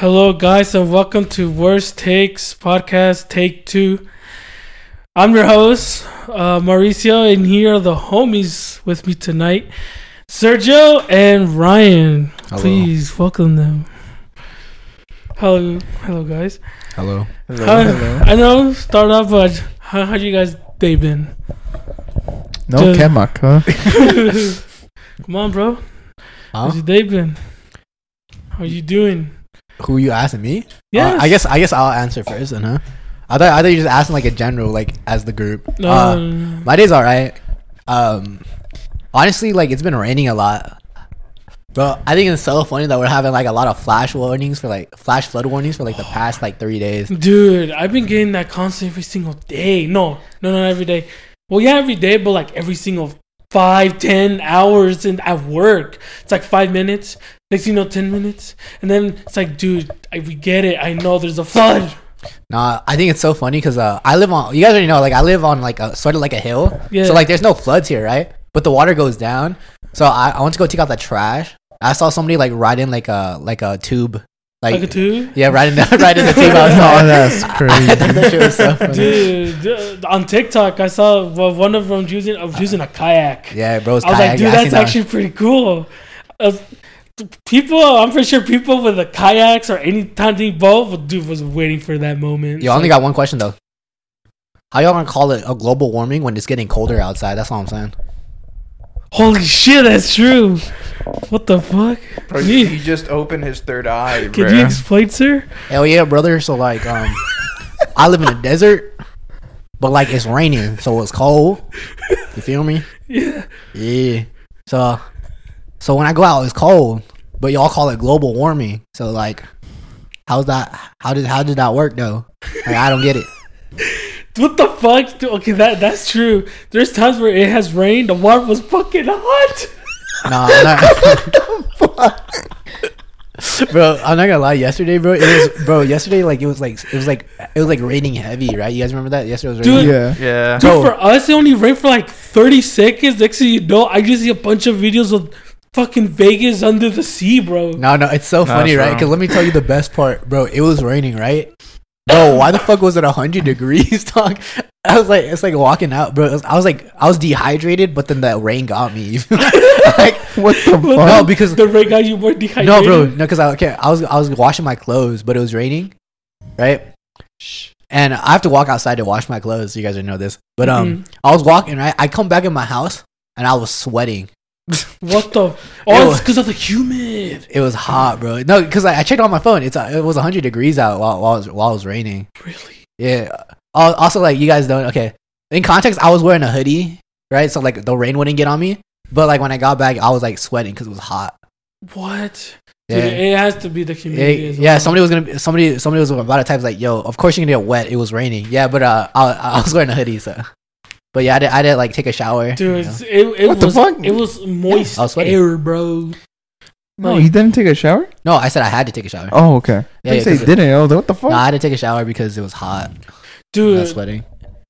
Hello, guys, and welcome to Worst Takes Podcast Take Two. I'm your host, uh, Mauricio, and here are the homies with me tonight Sergio and Ryan. Hello. Please welcome them. Hello, hello, guys. Hello. How- I know, start off, but how, how you guys day been? No Just- kemak, huh? Come on, bro. Huh? How's your day been? How are you doing? Who you asking me? Yeah. Uh, I guess I guess I'll answer first then, huh? I thought I thought you just asking like a general, like as the group. No, Uh, my day's alright. Um honestly, like it's been raining a lot. But I think it's so funny that we're having like a lot of flash warnings for like flash flood warnings for like the past like three days. Dude, I've been getting that constant every single day. No, no, not every day. Well, yeah, every day, but like every single five, ten hours in at work. It's like five minutes. Next thing you know, ten minutes, and then it's like, dude, I, we get it. I know there's a flood. Nah, I think it's so funny because uh, I live on. You guys already know, like I live on like a sort of like a hill. Yeah. So like, there's no floods here, right? But the water goes down. So I, I went to go take out the trash. I saw somebody like riding like a like a tube, like, Like a tube. yeah, riding the, riding the tube oh, outside. that's I thought crazy. that shit was so funny. Dude, uh, on TikTok, I saw well, one of them using I using a kayak. Yeah, bro. I was like, dude, that's actually pretty cool. People, I'm pretty sure people with the kayaks or any tiny boat, dude, was waiting for that moment. You It's only got one question though. How y'all gonna call it a global warming when it's getting colder outside? That's all I'm saying. Holy shit, that's true. What the fuck? Bro, Yeah. he just opened his third eye, bro. Can bro. you explain, sir? Hell yeah, brother. So like, um, I live in a desert, but like it's raining, so it's cold. You feel me? Yeah. Yeah. So, so when I go out, it's cold, but y'all call it global warming. So like, how's that? How did how did that work though? Like, I don't get it. What the fuck? Dude, Okay, that that's true. There's times where it has rained, the water was fucking hot. No, I'm not. bro, I'm not gonna lie. Yesterday, bro, it was bro. Yesterday, like it was like it was like it was like raining heavy, right? You guys remember that? Yesterday was raining. Dude, yeah. yeah. Dude, Bro. for us, it only rained for like 30 seconds. Next thing you know, I just see a bunch of videos of fucking Vegas under the sea, bro. No, no, it's so No, funny, right? Because let me tell you the best part, bro. It was raining, right? Bro, why the fuck was it hundred degrees, dog? I was like, it's like walking out, bro. Was- I was like, I was dehydrated, but then the rain got me. like, What the What fuck? no, because The rain got you more dehydrated. no, bro, no, because I okay, I was I was washing my clothes, but it was raining, right? And I have to walk outside to wash my clothes. You guys already know this, but um, I was walking right. I come back in my house and I was sweating. What the? It Oh, was- it's because of the humid. It was hot, bro. No, because I, I checked on my phone. It's uh, it was hundred degrees out while while it was, while it was raining. Really? Yeah. Also, like you guys don't. Okay. In context, I was wearing a hoodie, right? So like the rain wouldn't get on me. But like when I got back, I was like sweating because it was hot. What? Yeah. Dude, it has to be the Yeah, humidity. as yeah, somebody was gonna be, somebody somebody was about to type like, "Yo, of course you're gonna get wet. It was raining." Yeah, but uh, I, I was wearing a hoodie, so. But yeah, I did. I did like take a shower. Dude, you know? it, it What the was fuck? it was moist I was sweating. air, bro. No, Like, he didn't take a shower. No, I said I had to take a shower. Oh, okay. Yeah, they yeah, say 'cause he didn't. Oh, what the fuck? No, I had to take a shower because it was hot. I was dude, sweating.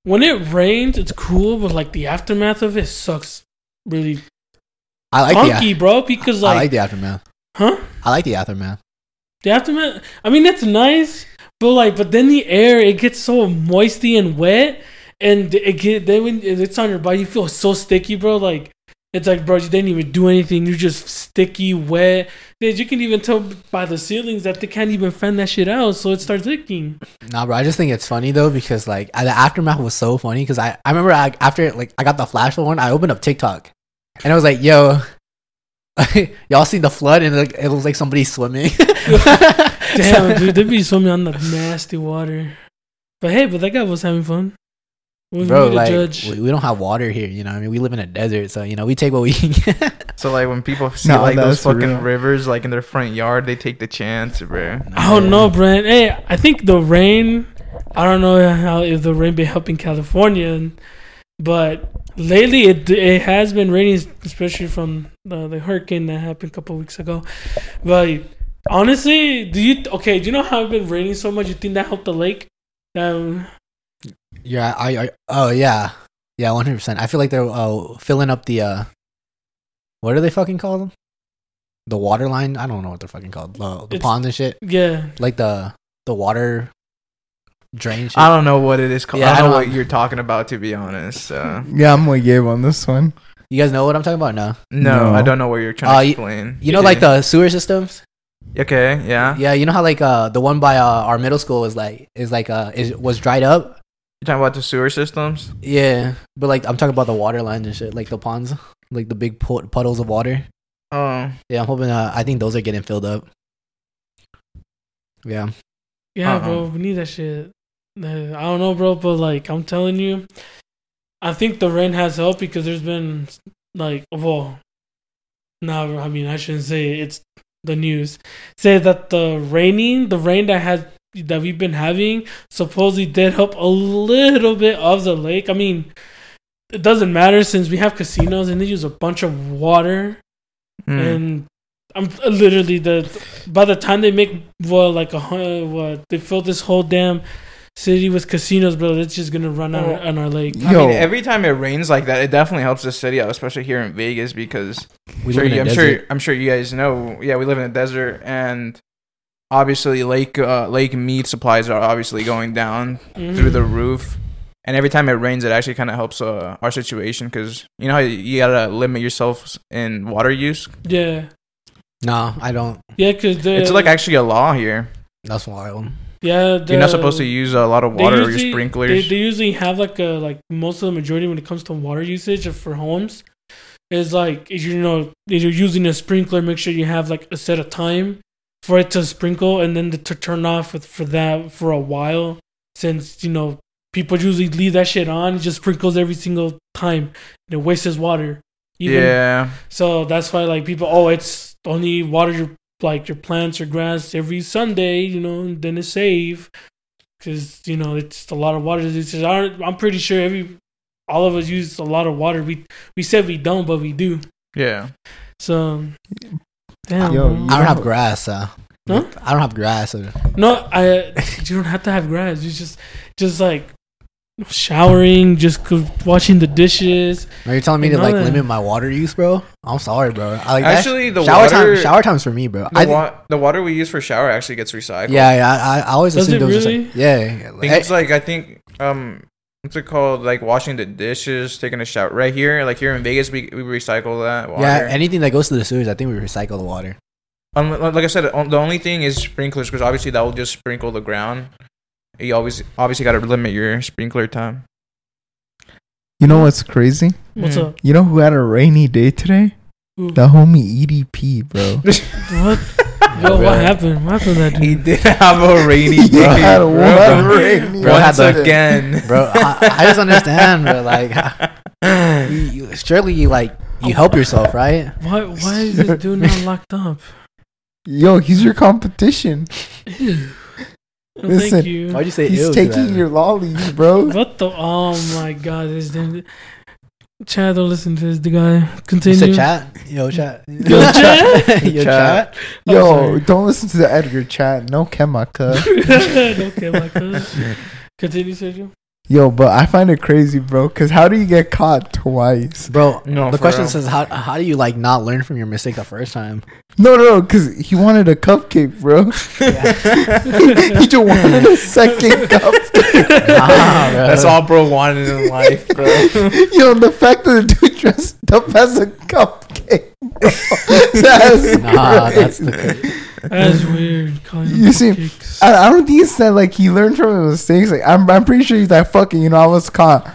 when it rains, it's cool, but like the aftermath of it sucks really I like funky, the. bro. Because like, I like, like the aftermath. huh? I like the aftermath. The aftermath. I mean, that's nice, but like, but then the air it gets so moisty and wet, and it get then when it's on your body, you feel so sticky, bro. Like it's like, bro, you didn't even do anything. You're just sticky, wet. Dude, you can even tell by the ceilings that they can't even fan that shit out, so it starts leaking. Nah, bro. I just think it's funny though because like the aftermath was so funny because I I remember I, after like I got the flash one, I opened up TikTok, and I was like, "Yo, y'all see the flood?" And like, it was like somebody swimming. Damn, dude, they be swimming on the nasty water. But hey, but that guy was having fun. What bro, we like judge? we, we don't have water here. You know, I mean, we live in a desert, so you know we take what we can get. So like when people see No, like those fucking real. rivers like in their front yard, they take the chance, bro. I don't know, Brent. Hey, I think the rain. I don't know how if the rain been helping California, but lately it it has been raining, especially from the, the hurricane that happened a couple weeks ago. But honestly, do you okay? Do you know how it's been raining so much? You think that helped the lake? Um, Yeah, I, I oh yeah, yeah, one hundred percent. I feel like they're uh, filling up the uh, what do they fucking call them? the water line. I don't know what they're fucking called. The, the It's- ponds and shit. Yeah. Like the the water drain. Shit. I don't know what it is called. Yeah, I I don't know don't- what you're talking about, to be honest. Uh, Yeah, I'm with Gabe on this one. You guys know what I'm talking about? No. no, No. I don't know what you're trying Uh, to you- explain. You know, like the sewer systems. Okay, yeah. Yeah, you know how like uh the one by uh, our middle school is like is like uh is was dried up. You're talking about the sewer systems? Yeah, but like I'm talking about the water lines and shit, like the ponds, like the big pu- puddles of water. Oh, Yeah, I'm hoping. Uh, I think those are getting filled up. Yeah. Yeah, Uh-uh. bro, we need that shit. I don't know, bro, but like I'm telling you, I think the rain has helped because there's been like, well, no, I mean I shouldn't say it. it's the news. Say that the raining, the rain that has that we've been having, supposedly did help a little bit of the lake. I mean, it doesn't matter since we have casinos and they use a bunch of water mm. and I'm literally the by the time they make well like a hundred what they fill this whole damn city with casinos, bro. It's just gonna run out Oh. on our lake. I Yo. mean, every time it rains like that, it definitely helps the city out, especially here in Vegas, because We sure, live in you- a I'm sure desert. I'm sure you guys know. Yeah, we live in a desert, and obviously lake uh, Lake Mead supplies are obviously going down Mhm. through the roof. And every time it rains, it actually kind of helps uh, our situation because you know how you gotta limit yourself in water use. yeah, No, I don't. yeah, because It's like actually a law here. That's wild. yeah, the, You're not supposed to use a lot of they water or your sprinklers. They, they usually have like a like most of the majority when it comes to water usage for homes is like if you know if you're using a sprinkler, make sure you have like a set of time for it to sprinkle and then to turn off for that for a while. Since you know people usually leave that shit on, it just sprinkles every single time and it wastes water. Even, yeah, So that's why like people, oh, it's only water your like your plants or grass every Sunday, you know, and then it's safe because you know it's a lot of water. usage. I'm pretty sure every all of us use a lot of water. We we said we don't, but we do. yeah. So damn, Yo, I don't have grass. Uh, Huh? I don't have grass. Uh, no, I you don't have to have grass. You just just like showering, just washing the dishes. are you telling me to like no. limit my water use, bro? I'm sorry, bro. I like Actually, the shower water, time. Shower time's for me, bro. the, I, wa- the water we use for shower actually gets recycled. yeah, yeah. I, I always Does assumed it it was really? just like, yeah. I think it's like I think um what's it called? Like washing the dishes, taking a shower. Right here, like here in Vegas, we we recycle that water. yeah, anything that goes to the sewers, I think we recycle the water. Um, like like I said, the only thing is sprinklers because obviously that will just sprinkle the ground. You always obviously got to limit your sprinkler time. You know what's crazy? What's Mm. up? You know who had a rainy day today? Who? The homie EDP, bro. What? Yeah, Yo, what happened? What happened to that He dude? did have a rainy day. He day, had bro. one rainy Bro had the- again, bro. I, I just understand, bro. Like, you, you, surely you like you help yourself, right? Why? Why is this dude not locked up? Yo, he's your competition. Ew. No, Listen, thank you. Why'd you say He's taking your lollies, bro. What the? Oh my god! This dude. Chad, don't listen to this. The guy. You Continue. said chat? Yo, mm. chat. Yo, chat? Yo, Chat. chat. Oh, Yo, sorry. don't listen to the Edgar chat. No Kemaka. okay, my Continue, Sergio. Yo, but I find it crazy, bro. Cause how do you get caught twice? Bro, No, the question real. says how how do you like not learn from your mistake the first time? No, no, no, cause he wanted a cupcake, bro. he just wanted a second cupcake. Nah. That's all bro wanted in life, bro. Yo, the fact that the dude dressed up as a cupcake, bro, that's Nah, that's the crazy. That's weird. Calling You see, cupcakes. I, I don't think it's that like he learned from his mistakes. Like I'm, I'm pretty sure he's like fucking. You know, I was caught.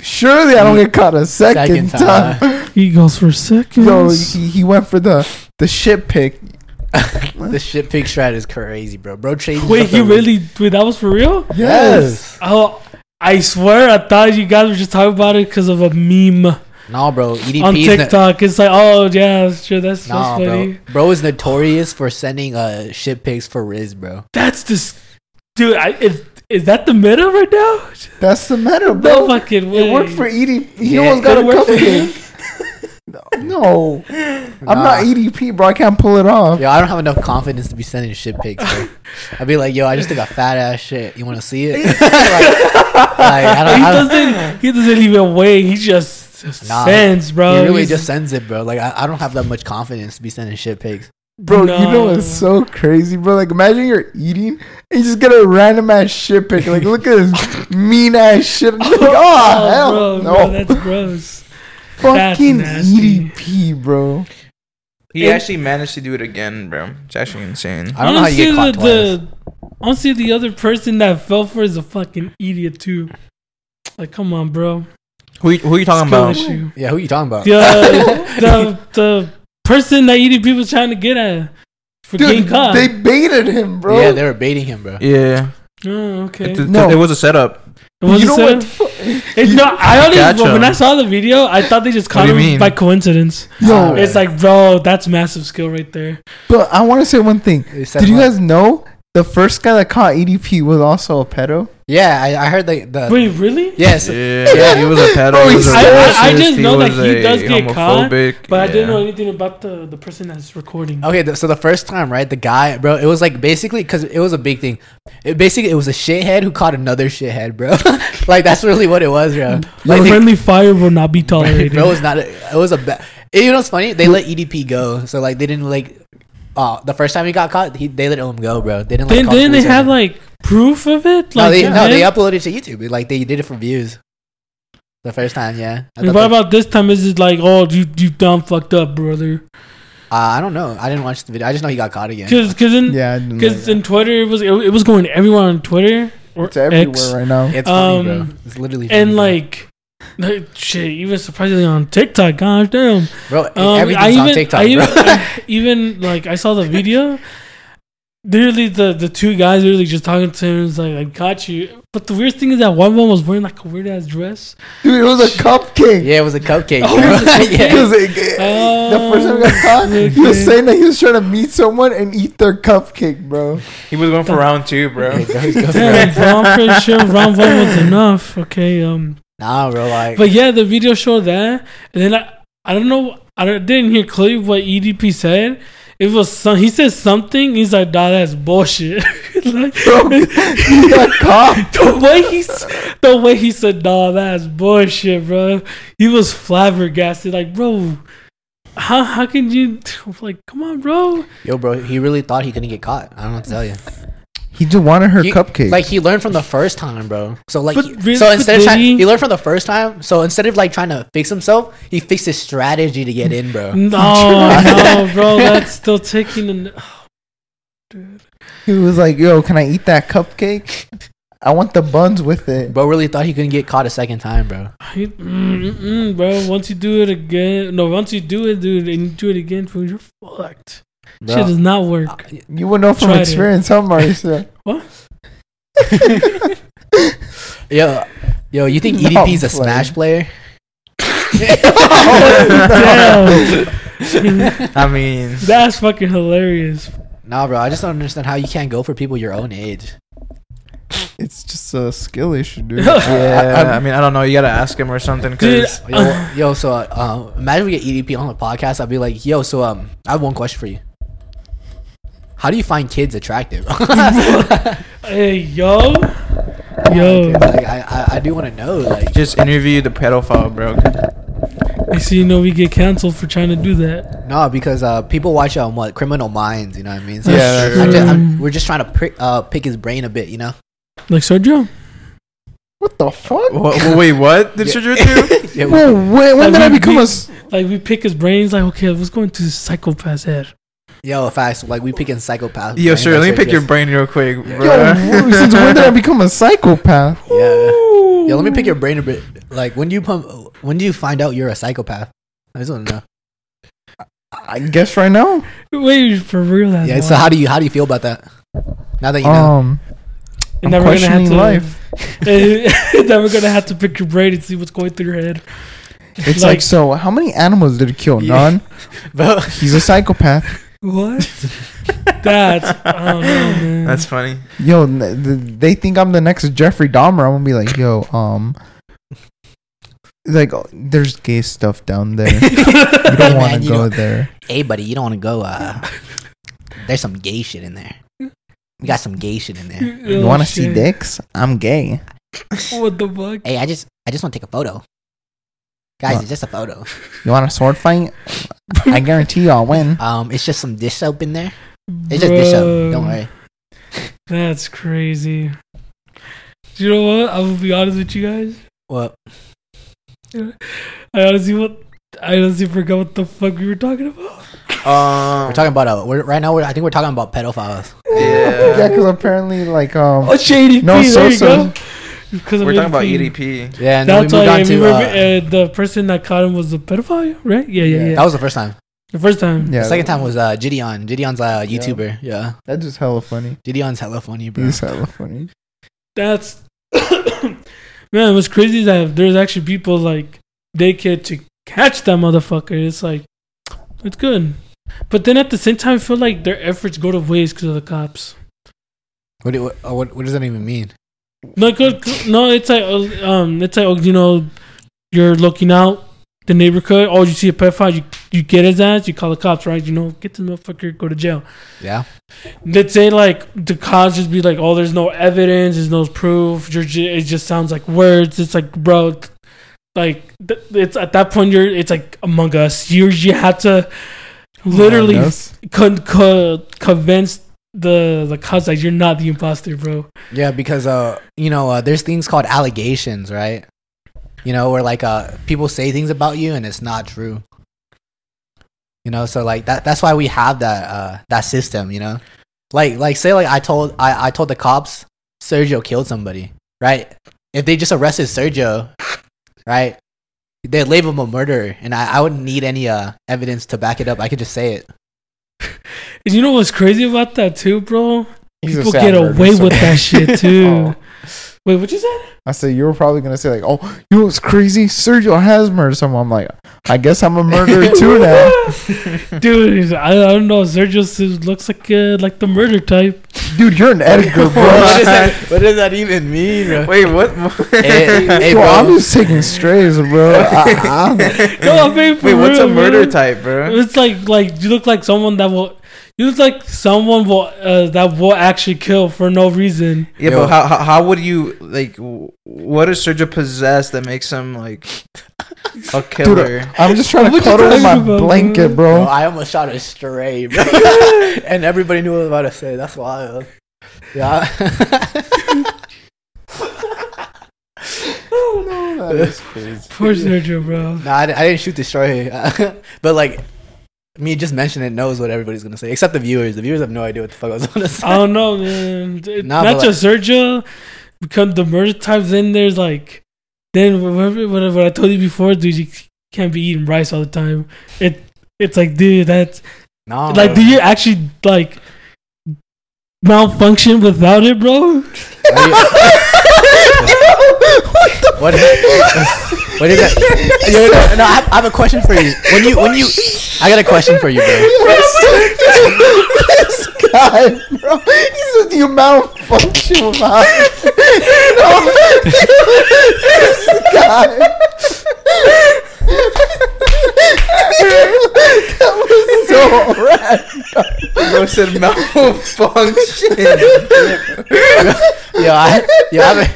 Surely I don't get caught a second, Second time. time. he goes for seconds. Yo, he, he went for the the shit pick. the shit pig strat is crazy, bro. Bro, changes Wait, up he the- really? Wait, that was for real? Yes. Oh, I swear, I thought you guys were just talking about it because of a meme No, bro. EDP on is no- TikTok. It's like, oh yeah, that's true. That's, Nah, that's bro. funny. Bro is notorious for sending uh shit pics for Riz, bro. That's this, dude. I, is, is that the meta right now? That's the meta, No bro. fucking way. It worked for EDP. He Yeah. almost got a Could've worked for cupcake. No, I'm Nah. not EDP, bro. I can't pull it off. Yo, I don't have enough confidence to be sending shit pics, bro. I'd be like, yo, I just took a fat ass shit. You want to see it? like, like, I don't, he I don't, doesn't. He doesn't even wait. He just Just Nah, sends, bro. he really He's- just sends it, bro. Like I, I don't have that much confidence to be sending shit pics. Bro, you know No. what's so crazy, bro? Like, imagine you're eating and you just get a random ass shit pic. Like, look at this mean ass shit. Like, oh, oh, hell bro, no. bro, that's gross. Fucking nasty. EDP, bro. He It- actually managed to do it again, bro. It's actually insane. I don't know how you get Honestly, caught the, twice. honestly the other person that fell for is a fucking idiot too. Like, come on, bro. Who who are you talking about? issue. Yeah, who are you talking about? The, the the person that EDP was trying to get at for getting Dude, caught. they baited him, bro. Yeah, they were baiting him, bro. Yeah, oh, okay. it, it, No. it was a setup. It was you a know setup? what? It, no, I only Gotcha. when I saw the video, I thought they just caught him mean? by coincidence. Yo, It's like, bro, that's massive skill right there. but I want to say one thing. Did you what? guys know the first guy that caught EDP was also a pedo? Yeah, I, I heard the the. Wait, really? Yes. Yeah, yeah, he was a pedo. Bro, he was a he's- I- I- I racist, just know that he does get caught, homophobic, But I didn't know anything about the the person that's recording. Okay, th- so the first time, right, the guy, bro, it was like basically because it was a big thing. It basically it was a shithead who caught another shithead, bro. like that's really what it was, bro. Your Like, they- friendly fire will not be tolerated. bro, it was not. A, it was a bad. You know what's funny? They let EDP go, so like they didn't like. Uh, the first time he got caught, he, they let him go, bro. They didn't. Like, then didn't they police have like proof of it? No, Like, they no, they uploaded it to YouTube. Like they did it for views. The first time, yeah. I, And what that- about this time? Is it like, oh, you you done fucked up, brother? uh, I don't know. I didn't watch the video. I just know he got caught again. Because because in Yeah, because in Twitter it was it, it was going everywhere on Twitter or it's everywhere X, right now. It's funny, bro. um, It's literally funny, and bro. like. like, Shit, even surprisingly on TikTok, gosh damn. bro, Um, everything's I even, on TikTok, I even, bro. I even like I saw the video. Literally, the the two guys literally just talking to him. It's like I got you. But the weirdest thing is that one of them was wearing like a weird ass dress. Dude, it was a cupcake. yeah, it was a cupcake. Oh, was a cupcake? yeah. Because the first time he got caught, he was saying that he was trying to meet someone and eat their cupcake, bro. He was going for round two, bro. Okay, go- go for Damn, bro, I'm pretty sure round one was enough. Okay, um, Nah, bro, like, but yeah, the video showed that, and then I, I don't know, I didn't hear clearly what EDP said. It was some, he said something. He's like, "Nah, that's bullshit." like, Bro, he got caught. the way he, the way he said, "Nah, that's bullshit, bro." He was flabbergasted. Like, bro, how how can you? Like, come on, bro. yo, bro, he really thought he couldn't get caught. I don't know what to tell you. He just wanted her He- cupcake. Like he learned from the first time, bro. So like, But he- really- so instead of trying, he? he learned from the first time. So instead of like trying to fix himself, he fixed his strategy to get in, bro. No, no, bro. That's still taking an. Dude. he was like, "Yo, can I eat that cupcake? I want the buns with it." Bro really thought he couldn't get caught a second time, bro. I- mm, bro, once you do it again, no, once you do it, dude, and you do it again, bro, you're fucked. Bro, Shit does not work. You would know from Tried it. experience, huh, Marisa? What? yo, yo, you think EDP is a I'm Smash player? Damn, I mean, that's fucking hilarious. Nah, bro, I just don't understand how you can't go for people your own age. It's just a skill issue, dude. yeah. I, mean, I don't know. You gotta ask him or something. Dude, Yo, yo, so uh, imagine we get EDP on the podcast. I'd be like, yo, so um, I have one question for you. How do you find kids attractive? Hey, yo, yo, like, I, I, I do want to know, like, just interview the pedophile, bro. you see, you know, we get canceled for trying to do that. no, because uh, people watch um, what Criminal Minds, you know what I mean? So Yeah, I that's just, true. I'm, we're just trying to prick, uh, pick his brain a bit, you know? Like Sergio. What the fuck? Wha- wha- wait, what did Yeah. you do? yeah, we- Whoa, when, when Like, did I we become a? beat- Like we pick his brains. Like, okay, let's go into psychopath's head. Yo, facts. Like we picking psychopaths. Yo, brain, sir, let me pick your brain real quick, Yo, bro. wh- since when did I become a psychopath? Yeah. Yo, let me pick your brain a bit. Like, when do you pump? When do you find out you're a psychopath? I just want to know. I guess right now. Wait, for real? That's Yeah. So how do you how do you feel about that? Now that you know. Um, And I'm then we're gonna have questioning to. life. then we're gonna have to pick your brain and see what's going through your head. It's like, so. How many animals did he kill? Yeah. None. Bro, He's a psychopath. What? That's I don't man. That's funny. Yo, they think I'm the next Jeffrey Dahmer. I'm gonna be like, yo, um, like, oh, there's gay stuff down there. You don't want to go there. hey, buddy, you don't want to go. Uh, there's some gay shit in there. We got some gay shit in there. You Oh, want to see dicks? I'm gay. What the fuck? Hey, I just I just want to take a photo. Guys, What? it's just a photo. You want a sword fight? I guarantee you I'll win. Um, it's just some dish soap in there. It's just dish soap. Don't worry. That's crazy. Do You know what? I'm gonna be honest with you guys. What? I honestly what I honestly forgot what the fuck we were talking about. Um, We're talking about uh, we're right now. We're I think we're talking about pedophiles. Yeah, yeah. because apparently, like, um, Oh, shady. No, there so- you so- go. Because of We're talking about EDP. Yeah, and then we That's moved why on I to. remember Uh, uh, the person that caught him was a pedophile, right? Yeah, yeah, Yeah. yeah. that was the first time. the first time. yeah, The second time was uh, Gideon. Gideon's a YouTuber. Yeah. that's just hella funny. Gideon's hella funny, bro. He's hella funny. That's man. What's crazy is that there's actually people like they get to catch that motherfucker. It's like it's good, but then at the same time, I feel like their efforts go to waste because of the cops. What, do- what, uh, what, what does that even mean? No, good. No, it's like uh, um, it's like you know, you're looking out the neighborhood. Oh, you see a pedophile, you you get his ass. You call the cops, right? You know, get the motherfucker, go to jail. Yeah. Let's say like the cops just be like, oh, there's no evidence, there's no proof. You're it just sounds like words. It's like, bro, like it's at that point you're it's like Among Us. You you have to literally Us. con- convince the the cops that you're not the imposter, bro. Yeah, because uh, you know, uh, there's things called allegations, right? You know, where like uh, people say things about you and it's not true. You know, so like that. That's why we have that uh that system. You know, like like say like I told I I told the cops Sergio killed somebody, right? If they just arrested Sergio, right? They label him a murderer, and I, I wouldn't need any uh evidence to back it up. I could just say it. And you know what's crazy about that too, bro? He's People get murderer, away with that shit too. Oh. Wait, what you said? I said you were probably gonna say like, "Oh, you know what's crazy? Sergio has murdered someone." I'm like, I guess I'm a murderer too now, Dude, I, I don't know. Sergio looks like uh, like the murder type. dude. You're an Edgar, bro. does that, what does that even mean? Bro? Wait, what? Hey, hey, bro, bro. I'm just taking strays, bro. I, I, No, I mean, for Wait, what's a murder bro. type, bro? It's like like you look like someone that will. You look like someone will uh, that will actually kill for no reason. Yeah, Yo. but how, how how would you like? What does Sergio possess that makes him like a killer? I'm just trying to What you cuddle with my about, blanket, Bro, bro. I almost shot a stray, bro. and everybody knew what I was about to say. That's wild. Yeah. oh no, That is crazy. Poor Sergio, bro. nah, I, I didn't shoot the stray. but, like, me just mentioning it knows what everybody's going to say, except the viewers. The viewers have no idea what the fuck I was going to say. I don't know, man. It- Nah, Not but just Sergio, because the murder types. Then there's like, then whatever, whatever I told you before, dude, you can't be eating rice all the time. It it's like, dude, that's no, like, bro. do you actually like malfunction without it, bro? what? you- what is What is that? Yo, no, no, I, have, I have a question for you. When you, when you, I got a question for you, bro. this guy, bro. He said you malfunction without. no, this guy. That was so rad. Bro said malfunction. Yo, I, yo, I have a,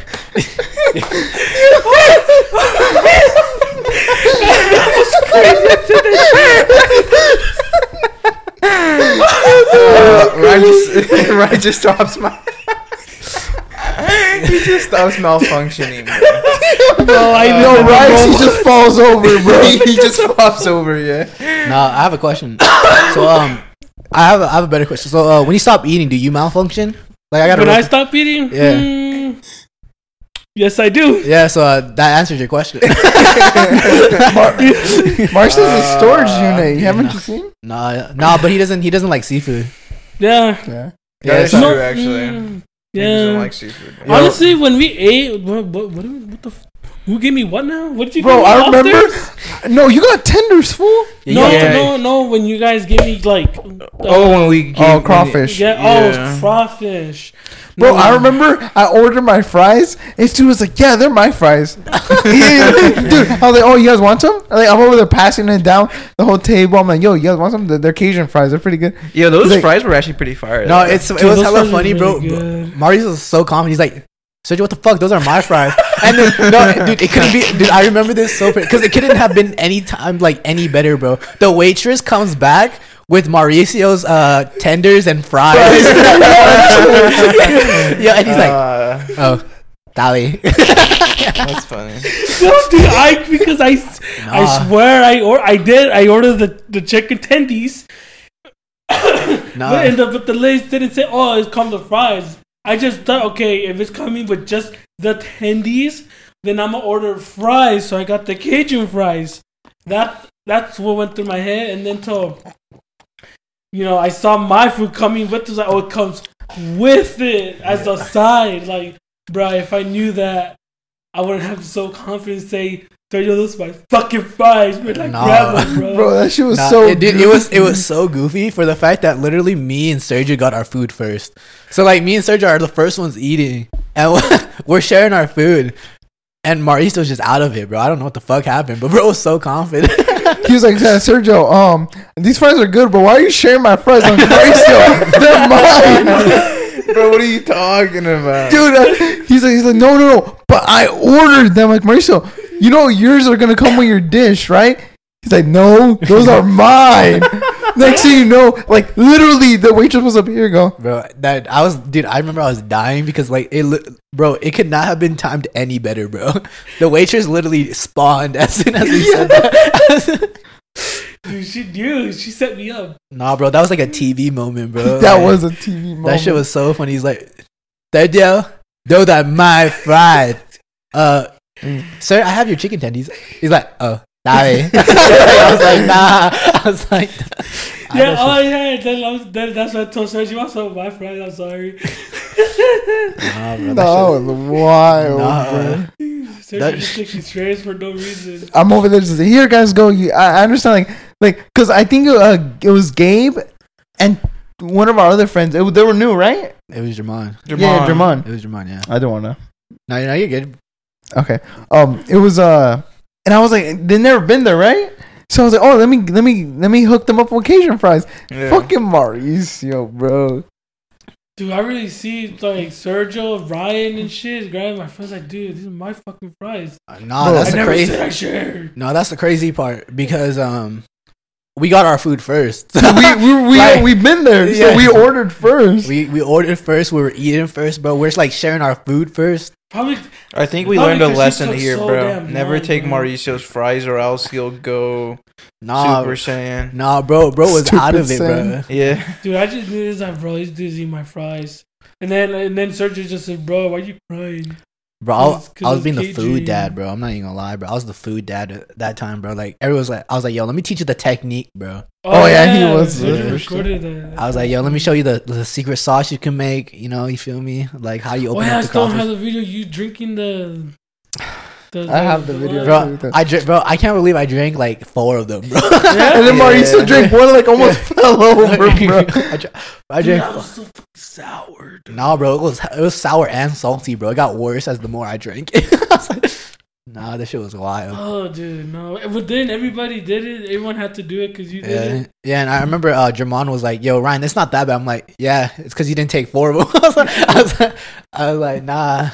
Uh, Ryan just Ryan just stops my. he just stops malfunctioning. Bro. No, I No, know, right? He just falls over, bro. he just flops over. Yeah. no, I have a question. So, um, I have, a, I have a better question. So, uh, when you stop eating, do you malfunction? Like, I got When to. I stop eating, Yeah. hmm, yes, I do. yeah, so uh, that answers your question. Mar- Marsh is a storage Uh, unit. You Haven't no. you seen? nah, nah, but he doesn't. He doesn't like seafood. Yeah, Yeah. That is so- true, actually. He doesn't yeah. like seafood. Yo. Honestly, when we ate, what, what, what, what the? F- who gave me what now? What did you? Bro, give me I remember. upstairs? No, you got tenders, fool. Yeah, No, yeah, no, no. When you guys gave me like, uh, Oh, when we Oh, gave- crawfish. yeah, oh, Yeah. it was crawfish. Bro, No. I remember I ordered my fries. And Stu was like, "Yeah, they're my fries." Dude, I was like, "Oh, you guys want some?" Like, I'm over there passing it down the whole table. I'm like, "Yo, you guys want some? They're, they're Cajun fries. They're pretty good." Yeah, those Like- fries were actually pretty fire. No, though. it's it was those hella funny, bro. really bro. good. Marius was so calm. He's like, Sergio, what the fuck? Those are my fries. And then, no, dude, it couldn't be. Dude, I remember this so because it couldn't have been any time like any better, bro. The waitress comes back with Mauricio's uh, tenders and fries. yeah, and he's like, Uh, "Oh, Dali." that's funny. No, dude, I because I, I swear I or I did I ordered the the chicken tendies, Nah. but, and the, but the lady didn't say oh it comes with fries. I just thought okay if it's coming with just the tendies, then I'm gonna order fries. So I got the Cajun fries. That that's what went through my head, and then so you know I saw my food coming with this. Like, oh, it comes with it as a side. Like, bro, if I knew that, I wouldn't have so confident say, "Yo, those are my fucking fries." But like, Nah. grab them, bro. Bro, that shit was Nah, so. it, dude, it was it was so goofy for the fact that literally me and Sergio got our food first. So like me and Sergio are the first ones eating, and we're sharing our food. And Mauricio's just out of it, bro. I don't know what the fuck happened, but bro was so confident. He was like, "Yeah, Sergio, um, these fries are good, but why are you sharing my fries on Mauricio? They're mine, Bro, what are you talking about? dude." Uh, he's like, he's like, no, no, no, but I ordered them. Like Mauricio, you know yours are gonna come with your dish, right? He's like, no, those are mine. Next thing you know, like literally, the waitress was up here. Go, bro, that I was, dude. I remember I was dying because like it, bro. It could not have been timed any better, bro. The waitress literally spawned as soon as we said that. Dude, she knew. She set me up. nah, bro, that was like a TV moment, bro. that Like, was a TV moment. That shit was so funny. He's like, Sergio, those are my fries. Uh, sir, I have your chicken tendies. He's like, oh, sorry. I was like, nah. I was like, I Yeah, oh yeah. Then, I was, then that's what I told Sergio. I saw my fries. I'm sorry. nah, bro, that that shit- was wild, Nah. bro. Sergio That- just thinks he's strange for no reason. I'm over there just here, guys. Go. You, I, I understand, like, like, cause I think uh, it was Gabe and one of our other friends. It, they were new, right? It was Jermon. Yeah, Jermon. It was Jermon, yeah. I don't wanna. No, no, you're good. Okay. Um, it was uh, and I was like, they never been there, right? So I was like, oh, let me, let me, let me hook them up with Cajun fries. Yeah. Fucking Mauricio, bro. Dude, I really see like Sergio, Ryan, and shit grabbing my friends. Like, dude, these are my fucking fries. Uh, Nah, Bro, that's I the never crazy. said I shared. No, that's the crazy part because um, we got our food first. we, we, we, Like- we've been there, so we ordered first. we we ordered first. We were eating first, but We're just like sharing our food first. Probably I think we learned a lesson took here, so bro. Never long, take bro. Mauricio's fries or else he'll go Nah, Super Saiyan. nah, bro, bro was Stupid out of it, bro. Yeah. Dude, I just knew this. Like, bro, these dudes eat my fries. And then, and then Sergio just said, "Bro, why you crying?" Bro, I, 'cause I was being the food dad, bro. I'm not even gonna lie, bro. I was the food dad at that time, bro. Like everyone was like, I was like, yo, let me teach you the technique, bro. Oh, oh yeah, he was, recorded that. I was like, yo, let me show you the, the secret sauce you can make. You know, you feel me? Like how you open Oh open yeah, I up the still coffee. have the video. You drinking the. the I have the video. what? Bro, I drink, bro. I can't believe I drank like four of them, bro. Yeah? And then Mauricio Yeah. drank one, like almost fell over, bro. I, dr- I Dude, drank. that was so fucking sour. dude. Nah, bro, it was it was sour and salty, bro. It got worse as the more I drank. I was like, nah, this shit was wild. Oh, dude, no. But then everybody did it. Everyone had to do it because you did Yeah, it. yeah, and I remember uh, Jermon was like, "Yo, Ryan, it's not that bad." I'm like, "Yeah, it's because you didn't take four of them." I was like, I was like, I was like, "Nah,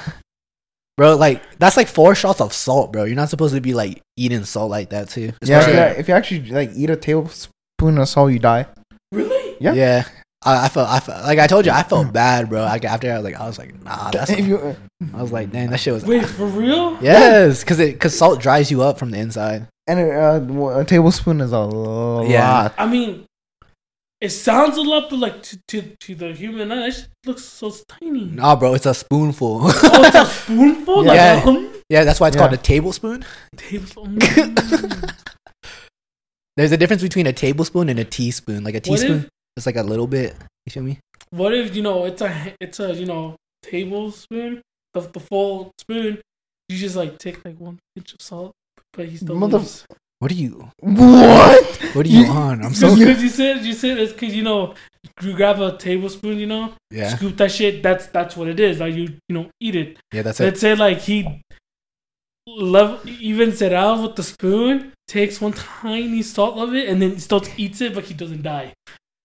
bro. Like that's like four shots of salt, bro. You're not supposed to be like eating salt like that too." Yeah, Especially- yeah, if you actually like eat a tablespoon of salt, you die. Really? Yeah. yeah. I, I felt, I felt, like I told you, I felt bad, bro. Like after I was like, I was like, nah, that's. If you, I was like, dang, that shit was. Wait, for real? Yes, because it, because salt dries you up from the inside. and uh, a tablespoon is a lot. Yeah. I mean, it sounds a lot, but like to, to, to the human eye, it just looks so tiny. Nah, bro, it's a spoonful. Oh, it's a spoonful? Like Yeah. a hum? yeah, that's why it's Yeah. called a tablespoon. Tablespoon. There's a difference between a tablespoon and a teaspoon. Like a teaspoon, if, it's like a little bit. You feel me? what if, you know, it's a, it's a, you know, tablespoon, the, the full spoon, you just like take like one pinch of salt, but he still Mother- lives. What are you? What? What are you You- on? I'm so Because you said, you said it's because, you know, you grab a tablespoon, you know, yeah, scoop that shit, that's, that's what it is. Like you, you know, eat it. yeah. That's it. Let's say like he level evens it ah, out with the spoon, takes one tiny salt of it, and then still eats it, but he doesn't die.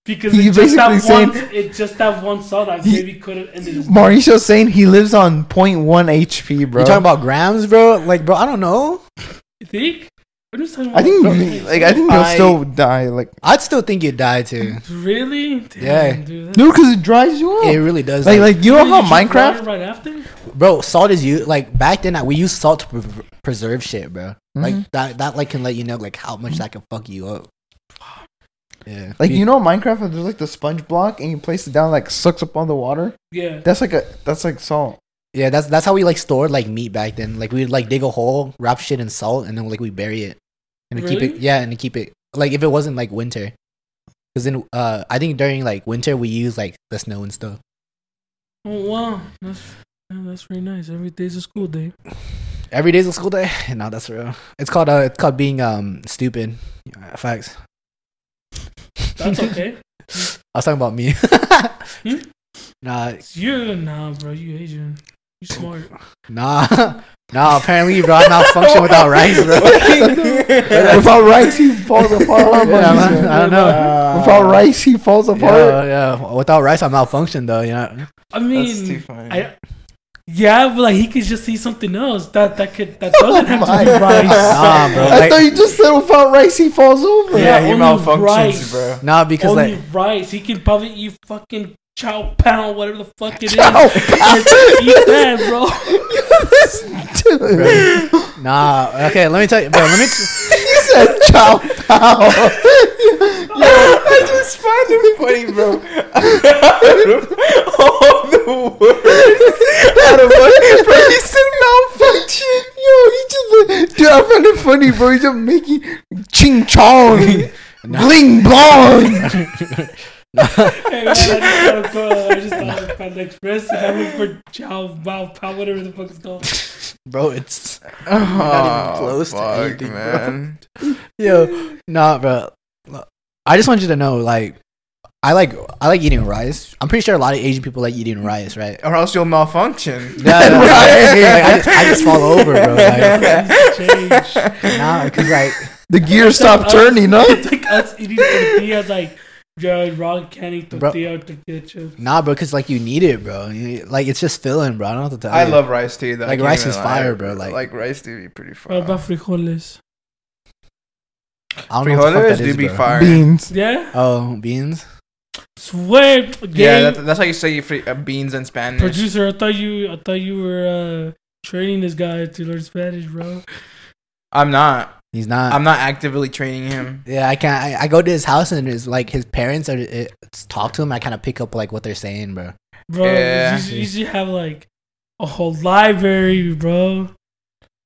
because He's it's just that basically one. saying- It's just that one salt that He- maybe could have ended his. Mauricio's saying he lives on 0.1 HP, bro. You talking about grams, bro? Like, bro, I don't know. You think? I'm just talking I think, about- like, I think he'll I- still die. Like, I'd still think you'd die too. Really? Damn, Yeah. dude. that's- no, because it dries you up. It really does. like, Like, like you know Did how you drink Minecraft? water right after? bro, salt is you like back then. We used salt to pre- preserve shit, bro. Like Mhm. that. That like can let you know like how much that can fuck you up. Yeah. Like you know Minecraft, there's like the sponge block, and you place it down, like sucks up all the water. Yeah. That's like a that's like salt. Yeah, that's that's how we like stored like meat back then. Like we'd like dig a hole, wrap shit in salt, and then like we bury it and to keep it. Yeah, and to keep it like if it wasn't like winter, because then uh I think during like winter we use like the snow and stuff. Oh wow, that's yeah, that's very nice. Every day's a school day. Every day's a school day. no, that's real. It's called uh it's called being um stupid. Yeah, facts. That's okay. I was talking about me. Hmm? Nah, It's you nah, bro. You Asian. You smart. nah, nah. Apparently, bro, I malfunction without rice, bro. Without rice, he falls apart. Yeah, buddy. man, I don't know. Without rice, he falls apart. Yeah, yeah. Without rice, I malfunction though. Yeah. I mean. I yeah, but like he could just see something else that that could that oh doesn't have to be rice. Nah, bro. I Like, thought you just said without rice, he falls over. yeah, Yeah, he only malfunctions, rice. bro. nah, because Only like rice. He can probably eat fucking chow pound, whatever the fuck it is. Chow And eat that, bro. Dude. nah. Okay, let me tell you, bro. Let me. T- he said chow pow. I just find it funny, bro. All the words out of what? Bro, he said malfunction. Yo, he just dude, I find it funny, bro. He's just making ching chong, bling blong. Hey, man, I just thought of, uh, I just thought of Panda Express. and I went for chow pow pow, whatever the fuck it's called. bro, it's Oh, not even close to fuck, anything, bro. yo. Nah, bro. I just want you to know, like, I like I like eating rice. I'm pretty sure a lot of Asian people like eating rice, right? Or else you'll malfunction. Yeah, no, I, like, I, just, I just fall over, bro. Like, Change. nah, because like, The gears stop turning, huh? It's like us eating tortillas, like, yeah, raw can't eat Bro. tortilla or tortilla chips. nah, bro, because like you need it, bro. You- Like it's just filling, bro. I don't know what to tell I you. love rice too. Though. Like, rice is lie, fire, bro, like- like rice do be pretty What fire. about frijoles? I don't know what the fuck Frijoles do is, be bro. fire. Beans. Yeah? Oh, beans. Swear, Yeah, game that, that's how you say free, uh, beans in Spanish. producer. I thought you, I thought you were uh, training this guy to learn Spanish, bro. I'm not. He's not. I'm not actively training him. yeah, I can't. I, I go to his house and it's like his parents are it, talk to him. I kind of pick up like what they're saying, bro. Bro, Yeah. you, should, you should have like a whole library, bro.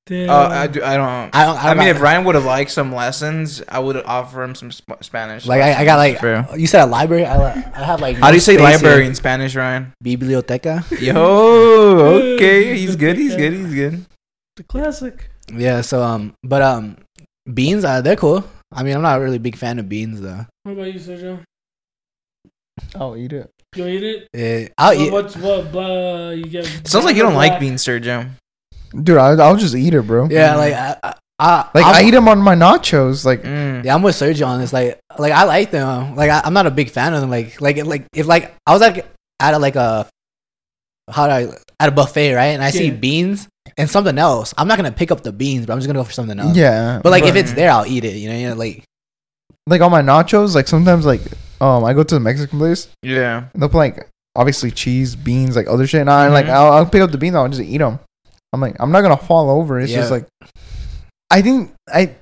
Damn. Uh, I, do, I don't. I don't. I, I don't mean, if Ryan would have liked some lessons, I would offer him some sp- Spanish. like I, I got like bro. you said a library. I, I have like How do you say space here. library in Spanish, Ryan? Biblioteca. Yo, okay, he's good. He's good. He's good. the classic. Yeah. So um, but um, beans. Uh, they're cool. I mean, I'm not a really big fan of beans though. What about you, Sergio? I'll eat it. You eat it? Uh, I'll What- eat. What's what? Blah, you get. Sounds like you don't or like black? beans, Sergio. Dude, I, I'll just eat it, bro. Yeah, like I, I, I Like I'm, i eat them on my nachos. Like Mm. Yeah, I'm with Sergio on this. Like, like I like them. Like, I, I'm not a big fan of them. Like, like, like if like I was like at a, like a how do I at a buffet, right? And I see Yeah. beans and something else. I'm not gonna pick up the beans, but I'm just gonna go for something else. yeah, But like if it's there, I'll eat it. You know, you know, like like on my nachos, like sometimes like um I go to the Mexican place Yeah. and they'll put like obviously cheese, beans, like other shit. And I like Mhm. I'll, I'll pick up the beans, I'll just eat them. I'm like I'm not gonna fall over. It's just like I think I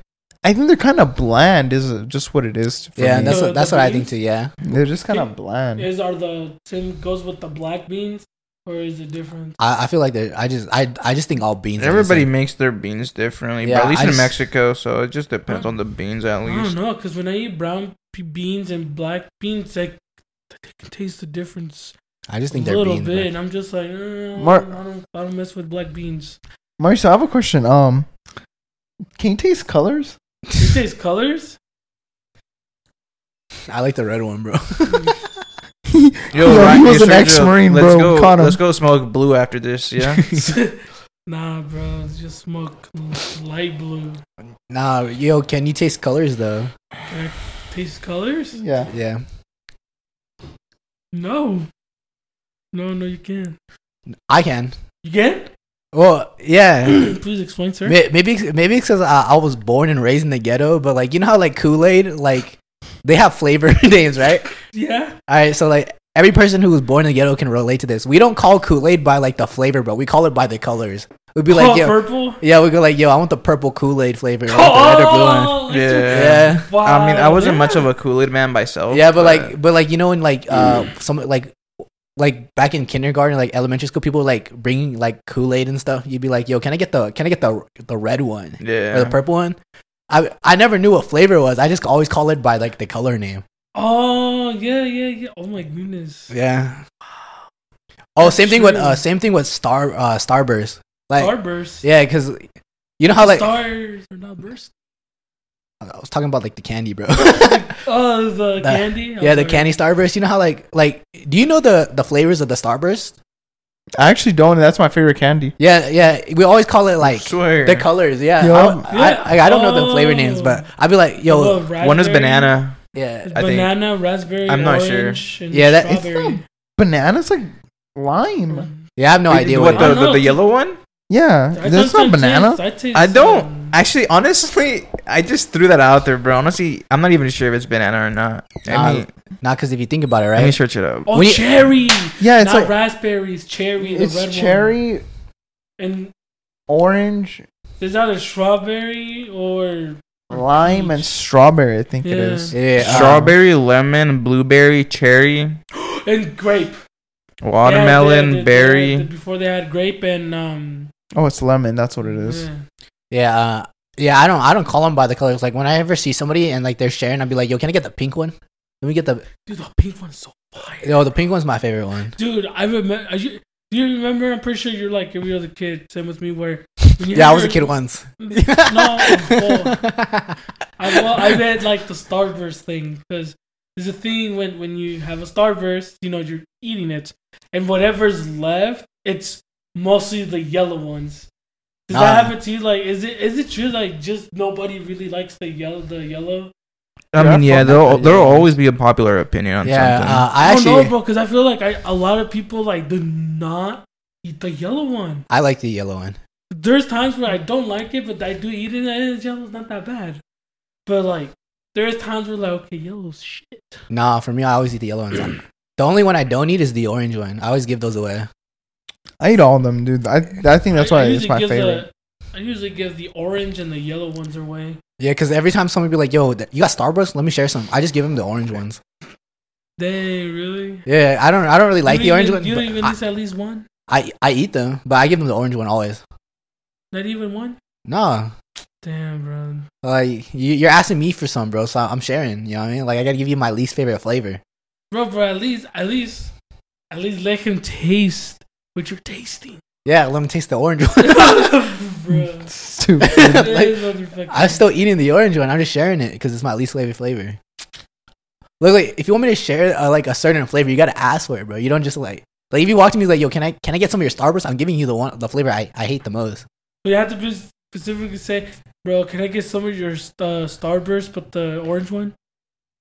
I think they're kind of bland. Is just what it is. For yeah, me. and that's The- what, that's the what I think too. Yeah, they're just kind of bland. Is are the same goes with the black beans or is it different? I, I feel like they're. I just I I just think all beans. are the Everybody same. makes their beans differently, Yeah, but at least I in just- Mexico, so it just depends on the beans at least I don't know, cause when I eat brown beans and black beans, like I can taste the difference I just a think they're little beans. bit, and I'm just like, eh, Mar- I don't, I don't mess with black beans. Mauricio, I have a question. Um, can you taste colors? You taste colors? I like the red one, bro. Yo, Ryan- he was an ex-marine, let's bro. Go, Caught him. let's go smoke blue after this, yeah? nah, bro, it's just smoke light blue. nah, yo, can you taste colors though? Taste colors? Yeah. Yeah. No. No, no, you can. I can. You can? Well, yeah. Please explain, sir. May- Maybe maybe because I, I was born and raised in the ghetto, but like you know how like Kool Aid, like they have flavor names, right? Yeah. All right, so like every person who was born in the ghetto can relate to this. We don't call Kool Aid by like the flavor, but we call it by the colors. We'd be like, oh, yo, purple. yeah, we go like, yo, I want the purple Kool Aid flavor, or like the red or blue one. Oh, Yeah. Yeah. Wow. I mean, I wasn't yeah. much of a Kool Aid man myself. Yeah, but like, but like you know, in like uh, some like. Like back in kindergarten, like elementary school, people like bringing like Kool Aid and stuff. You'd be like, "Yo, can I get the can I get the the red one yeah, or the purple one?" I I never knew what flavor it was. I just always call it by like the color name. Oh yeah, yeah, yeah. Oh my goodness. Yeah. Oh, That's same thing with uh, same thing with Star uh, Starburst. Like, Starburst. yeah, because you know how like stars are not burst. I was talking about like the candy, bro. Oh, the, The- candy. yeah, the candy Starburst. You know how like like do you know the the flavors of the Starburst? I actually don't. That's my favorite candy. Yeah, yeah. We always call it like swear. the colors. Yeah, Yup. I, I, I don't know the flavor Oh. names, but I'd be like, yo, One is banana. yeah, I think- banana, raspberry, I'm not sure. orange, and Yeah, that- it's strawberry. Bananas like lime. yeah. I have no idea what what. the, I the, the yellow one? Yeah, I that's taste- not banana. I, taste, don't um, actually. Honestly, I just threw that out there, bro. Honestly, I'm not even sure if it's banana or not. Nah, I mean, Not because if you think about it, right? let me search it up. Oh, When you- cherry. Yeah, it's not like raspberries. Cherry. The it's red cherry, One. And orange, there's either strawberry or lime, and strawberry. I think it Yeah. is. Yeah, uh, Strawberry, lemon, blueberry, cherry, and grape. watermelon, Yeah, they- they- berry. they- before they had grape and um. Oh, it's lemon. That's what it is. yeah. Yeah, uh, yeah. I don't. I don't call them by the colors. Like when I ever see somebody and like they're sharing, I'd be like, "Yo, can I get the pink one? Let me get the. Dude, the pink one's so fire. Yo, the pink one's my favorite one. Dude, I remember. You, do you remember? I'm pretty sure you're like every other kid. Same with me. Where when you Yeah, I was a kid once. No, well, I well, I meant like the Starburst thing because there's a thing when when you have a Starburst, you know, you're eating it, and whatever's left, it's mostly the yellow ones. Does Nah. that happen to you? Like, is it is it true? Like, just nobody really likes the yellow. The yellow. I Yeah, mean, yeah, there'll there'll always be a popular opinion on yeah, something. uh, I I, don't actually know, bro, because I feel like I, a lot of people like do not eat the yellow one. I like the yellow one. There's times where I don't like it, but I do eat it, and it's yellow's not that bad. But like, there's times where like, okay, yellow's shit. Nah, for me, I always eat the yellow ones. the only one I don't eat is the orange one. I always give those away. I eat all of them, dude. I I think that's I- I why it's usually my give favorite. The, I usually give the orange and the yellow ones away. Yeah, because every time somebody be like, "Yo, th- you got Starburst? Let me share some." I just give them the orange ones. Dang, really? Yeah, I don't. I don't really like the orange even, one. You don't but even I, at least one. I I eat them, but I give them the orange one always. Not even one. No, Damn, bro. like you, you're asking me for some, bro. So I'm sharing. You know what I mean? Like I gotta give you my least favorite flavor. Bro, bro. At least, at least, at least let him taste what you're tasting. Yeah, let me taste the orange one. Stupid. Motherfucker. I'm still eating the orange one. I'm just sharing it because it's my least favorite flavor. Look, like if you want me to share uh, like a certain flavor, you gotta ask for it, bro. You don't just like like if you walk to me like, yo, can I can I get some of your Starburst? I'm giving you the one the flavor I, I hate the most. You have to be specifically say, bro, can I get some of your uh, Starburst, but the orange one?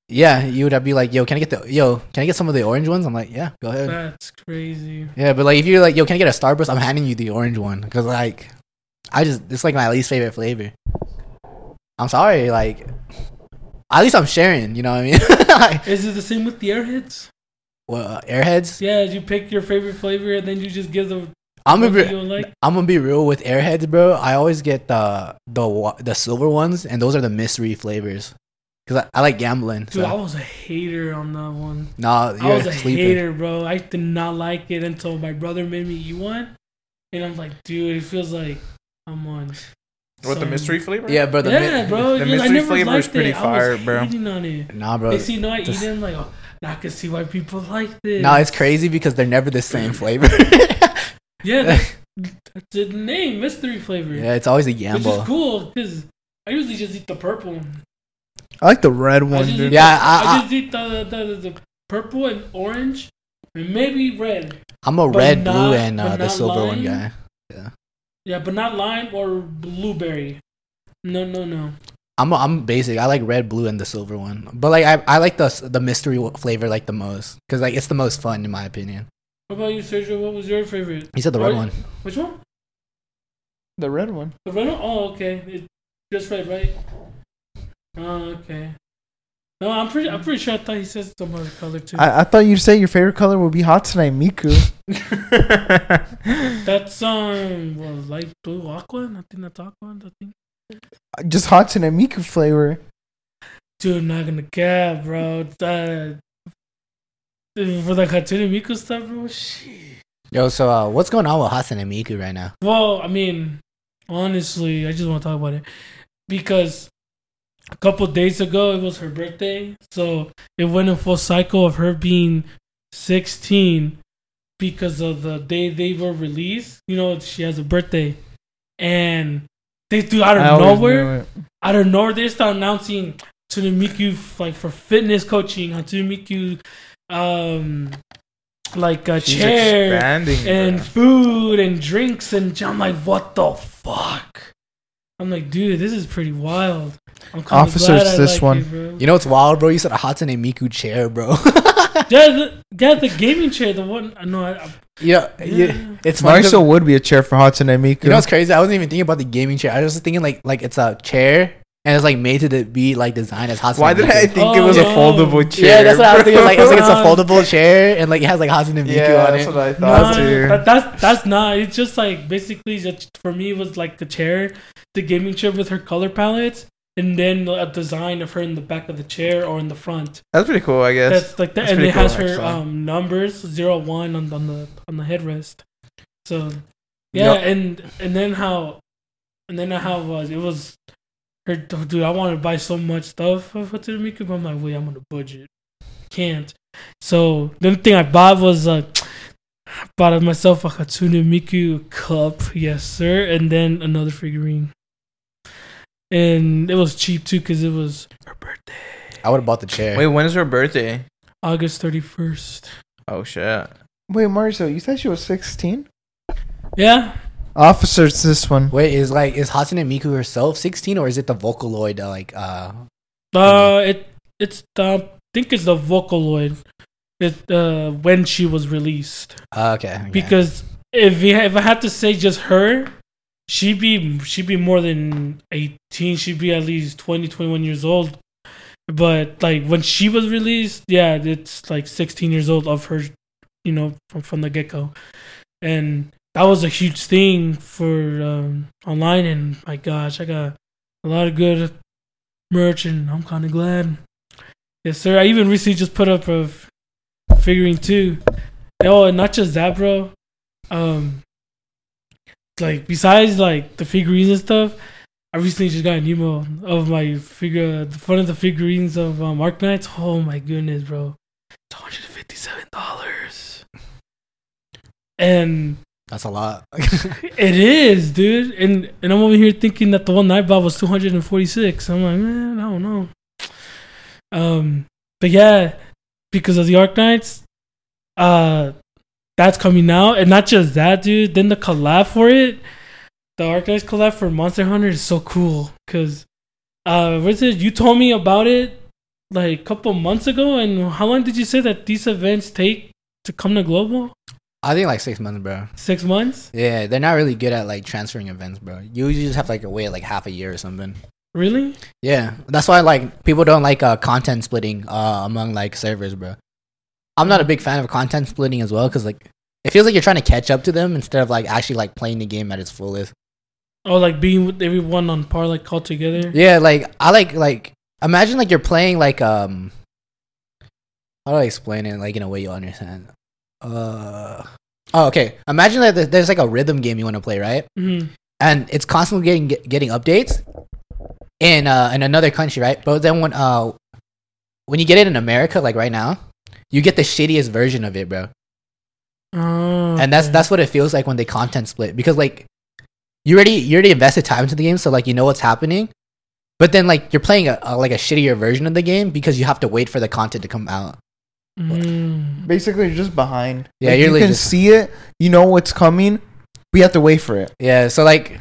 Yeah, you would be like, yo, can I get the yo, can I get some of the orange ones? I'm like, yeah, go ahead. That's crazy. Yeah, but like if you're like, yo, can I get a Starburst? I'm handing you the orange one because like, I just it's like my least favorite flavor. I'm sorry, like, at least I'm sharing. You know what I mean? like, Is it the same with the Airheads? well, uh, Airheads. Yeah, you pick your favorite flavor and then you just give the I'm gonna be, like. I'm gonna be real with Airheads, bro. I always get the the the silver ones, and those are the mystery flavors. Cause I, I like gambling. Dude, I was a hater on that one. Nah, I you're was a sleeping. hater, bro. I did not like it until my brother made me eat one, and I'm like, dude, it feels like I'm on. What the mystery flavor? Yeah, bro. The yeah, mi- bro. the yeah, I mystery never flavor is liked pretty it. I was bro. on it. Nah, bro. They see, no, I eat this- them like, oh, I can see why people like this. No, it's crazy because they're never the same flavor. Yeah, that's, that's the name, mystery flavor. yeah, it's always a gamble. Which gamble. is cool because I usually just eat the purple one. I like the red one, dude. eat Yeah, the, I- I, I- just eat the, the, the purple and orange, and maybe red. I'm a red, not- blue, and uh, the not silver one guy. Yeah, Yeah, but not lime or blueberry. No, no, no. I'm I'm basic. I like red, blue, and the silver one. But like I, I like the the mystery flavor like the most because like it's the most fun in my opinion. What about you, Sergio? What was your favorite? He said the red Or- one. Which one? The red one. The red one? Oh, okay. It, just red, right? Oh, okay. No, I'm pretty. I'm pretty sure. I thought he said some other color too. I, I thought you'd say your favorite color would be Hatsune, Miku. that's um, well, light blue aqua. I think that's aqua. I think. Just Hatsune Miku flavor. Dude, I'm not gonna cap, bro. Uh, for the Hatsune Miku stuff, bro. Shit. Yo, so uh, what's going on with Hatsune Miku right now? Well, I mean, honestly, I just want to talk about it because a couple days ago it was her birthday, so it went in full cycle of her being 16 because of the day they were released. You know, she has a birthday, and they do out I of nowhere, out of nowhere, they start announcing Hatsune Miku f- like for fitness coaching, Hatsune Miku, um, like a She's chair and bro. food and drinks and I'm like, what the fuck? I'm like, dude, this is pretty wild. I'm kinda glad it's I this like one. it, bro. You know what's wild, bro? You said a Hatsune Miku chair, bro. yeah, the, yeah, the gaming chair, the one. Uh, I know. I, I, yeah, yeah. yeah, it's funny. 'cause- Marcel would be a chair for Hatsune Miku. You know what's crazy? I wasn't even thinking about the gaming chair. I was just thinking like like it's a chair and it's like made to de- be like designed as Hatsune. Why did Miku. I think it Oh, was a foldable chair? Yeah, that's what I was thinking. Like it's like it's a foldable chair and like it has like Hatsune Miku Yeah, on that's it. what I nah, thought too. that, that's that's not. It's just like basically just for me it was like the chair, the gaming chair with her color palettes, and then a design of her in the back of the chair or in the front. That's pretty cool, I guess. That's like that, That's and pretty it has her actually. um numbers zero one on on the on the headrest. So yeah, Yep. and and then how, and then how it was it was her dude. I wanted to buy so much stuff for Hatsune Miku, but I'm like, wait, I'm on a budget, can't. So the only thing I bought was uh, I bought myself a Hatsune Miku cup, yes sir, and then another figurine. And it was cheap too because it was her birthday, I would have bought the chair. Wait, when is her birthday? August thirty first. Oh shit. Wait, Marcel, you said she was 16? Yeah, Officer, it's this one. Wait, is like is Hatsune Miku herself 16 or is it the Vocaloid uh, like uh Uh, it it's the I think it's the Vocaloid. It uh when she was released uh, okay, okay. because if we, if I had to say just her, she'd be she'd be more than eighteen. She'd be at least 20, 21 years old. But like when she was released, yeah, it's like sixteen years old of her, you know, from from the get go, and that was a huge thing for um, online. And my gosh, I got a lot of good merch, and I'm kind of glad. Yes, sir. I even recently just put up a figurine too. Oh, and not just that, bro. Um, like besides like the figurines and stuff, I recently just got an email of my figure, front of the figurines of um, Arknights. Oh my goodness, bro, it's hundred fifty-seven dollars, and that's a lot. it is, dude. And and I'm over here thinking that the one I bought was 246. I'm like, man, I don't know. Um, but yeah, because of the Arknights, uh, that's coming out, and not just that, dude. Then the collab for it, the Arknights collab for Monster Hunter is so cool. Cause, uh, what's it? You told me about it like a couple months ago, and how long did you say that these events take to come to global? I think like 6 months, bro. Six months, Yeah, they're not really good at like transferring events, bro. You usually just have to like wait like half a year or something. really? Yeah, that's why like people don't like uh, content splitting uh, among like servers, bro. I'm not a big fan of content splitting as well because like it feels like you're trying to catch up to them instead of like actually like playing the game at its fullest. Oh, like being with everyone on par, like all together. Yeah, like I like like imagine like you're playing like um how do I explain it like in a way you'll understand. Uh oh okay. Imagine that there's like a rhythm game you want to play, right? Mhm. and it's constantly getting getting updates in uh in another country, right? But then when uh when you get it in America, like right now, you get the shittiest version of it, bro. Oh, And that's okay. that's what it feels like when they content split because like you already you already invested time into the game, so like you know what's happening. But then like you're playing a, a like a shittier version of the game because you have to wait for the content to come out. Mm. Basically, you're just behind. Yeah, Like, you're you really can just- see it. You know what's coming. We have to wait for it. Yeah, so like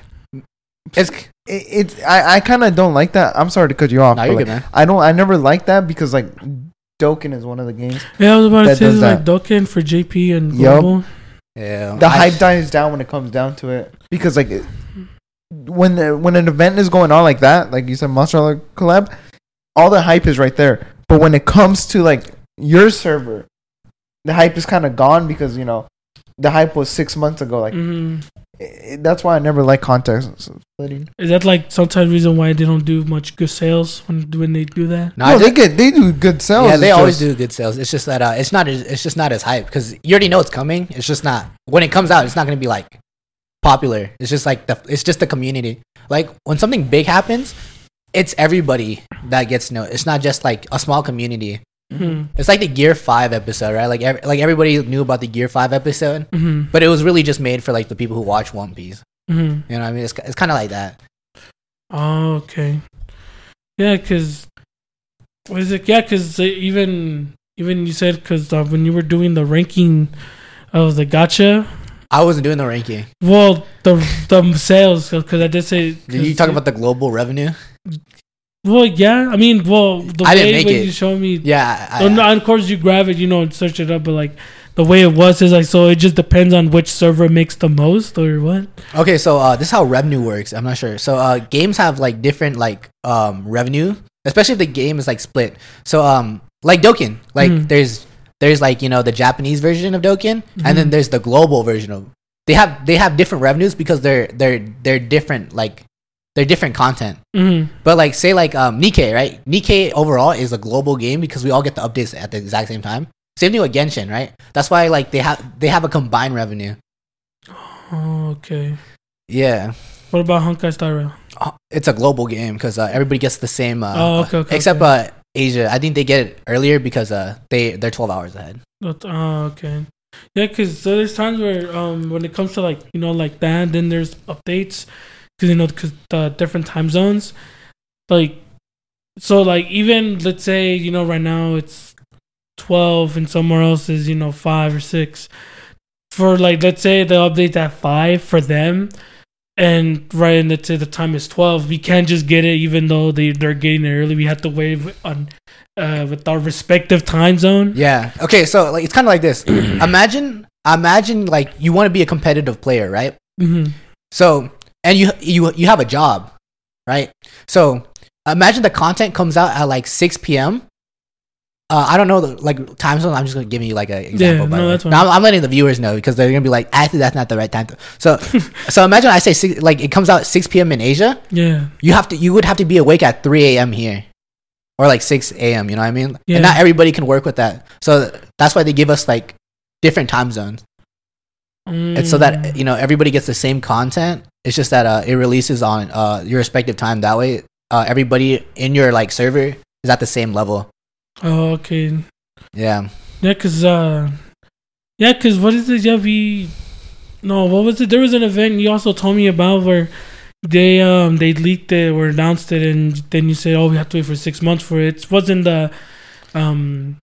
It's it, it's I, I kind of don't like that. I'm sorry to cut you off. no, but, you're like, good, man. I don't. I never liked that because like Dokkan is one of the games. Yeah, I was about to That say does like Dokkan for JP and Yup. Global. Yeah, The I- hype dies down when it comes down to it because like it- when the, when an event is going on like that, like you said, Monster Hunter collab, all the hype is right there. But when it comes to like your server, the hype is kind of gone because you know the hype was six months ago. Like hmm it, that's why I never like context splitting. Is that like sometimes reason why they don't do much good sales when when they do that? No, No, they get they do good sales. yeah, they it's always just- do good sales. It's just that uh, it's not. As, it's just not as hype because you already know it's coming. It's just not when it comes out. It's not gonna be like popular. It's just like the. It's just the community. Like when something big happens, it's everybody that gets to know. It's not just like a small community. Hmm It's like the Gear Five episode, right? Like every, like everybody knew about the Gear Five episode, hmm but it was really just made for like the people who watch One Piece. hmm You know what I mean? It's it's kind of like that. Oh, okay. Yeah, because what is it? Yeah, because even even you said because uh, when you were doing the ranking of the gacha, I wasn't doing the ranking. well, the the sales because I did say. Did you talk about the global revenue? Well, yeah. I mean, well, the I way when it. you show me. Yeah, I, no, of course you grab it, you know, and search it up, but like the way it was is like so. It just depends on which server makes the most or what. Okay, so uh, this is how revenue works. I'm not sure. So uh, games have like different like um revenue, especially if the game is like split. So um like Dokkan, like Mhm. there's there's like you know the Japanese version of Dokkan, and then Mhm. there's the global version of. They have they have different revenues because they're they're they're different like they're different content. Mm-hmm. But like say like um Nikke, right? Nikke overall is a global game because we all get the updates at the exact same time. Same thing with Genshin, right? That's why like they have they have a combined revenue. Oh, okay. Yeah. What about Honkai Star Rail? Oh, it's a global game because uh, everybody gets the same. Uh, Oh, okay, okay, except okay. uh, Asia. I think they get it earlier because uh, they they're twelve hours ahead. But, oh, okay. Yeah, because so there's times where um when it comes to like you know like that, then there's updates because you know because the different time zones, like so like even let's say you know right now it's twelve and somewhere else is you know five or six. For like let's say the update at five for them, and right and let's say the time is twelve, we can't just get it even though they they're getting it early. We have to wait on uh with our respective time zone. Yeah. Okay. So like it's kind of like this. imagine imagine like you want to be a competitive player, right? Mm-hmm. So and you you you have a job, right? So imagine the content comes out at like six p.m. Uh, I don't know the like time zone. I'm just gonna give you like an example. Yeah, no, that's fine. Now, I'm, I'm letting the viewers know because they're gonna be like, actually, that's not the right time. To, so, so imagine I say six, like it comes out at six p.m. in Asia. Yeah. You have to, you would have to be awake at three a.m. here, or like six a.m. You know what I mean? Yeah. And not everybody can work with that. So that's why they give us like different time zones. It's so Mm. that you know everybody gets the same content. It's just that uh, it releases on uh, your respective time. That way, uh, everybody in your like server is at the same level. Oh, okay. Yeah, Yeah, cause uh, yeah, cause what is it? Yeah, we. No, what was it? There was an event you also told me about where they um they leaked it or announced it, and then you said, oh, we have to wait for six months for it. It wasn't the um.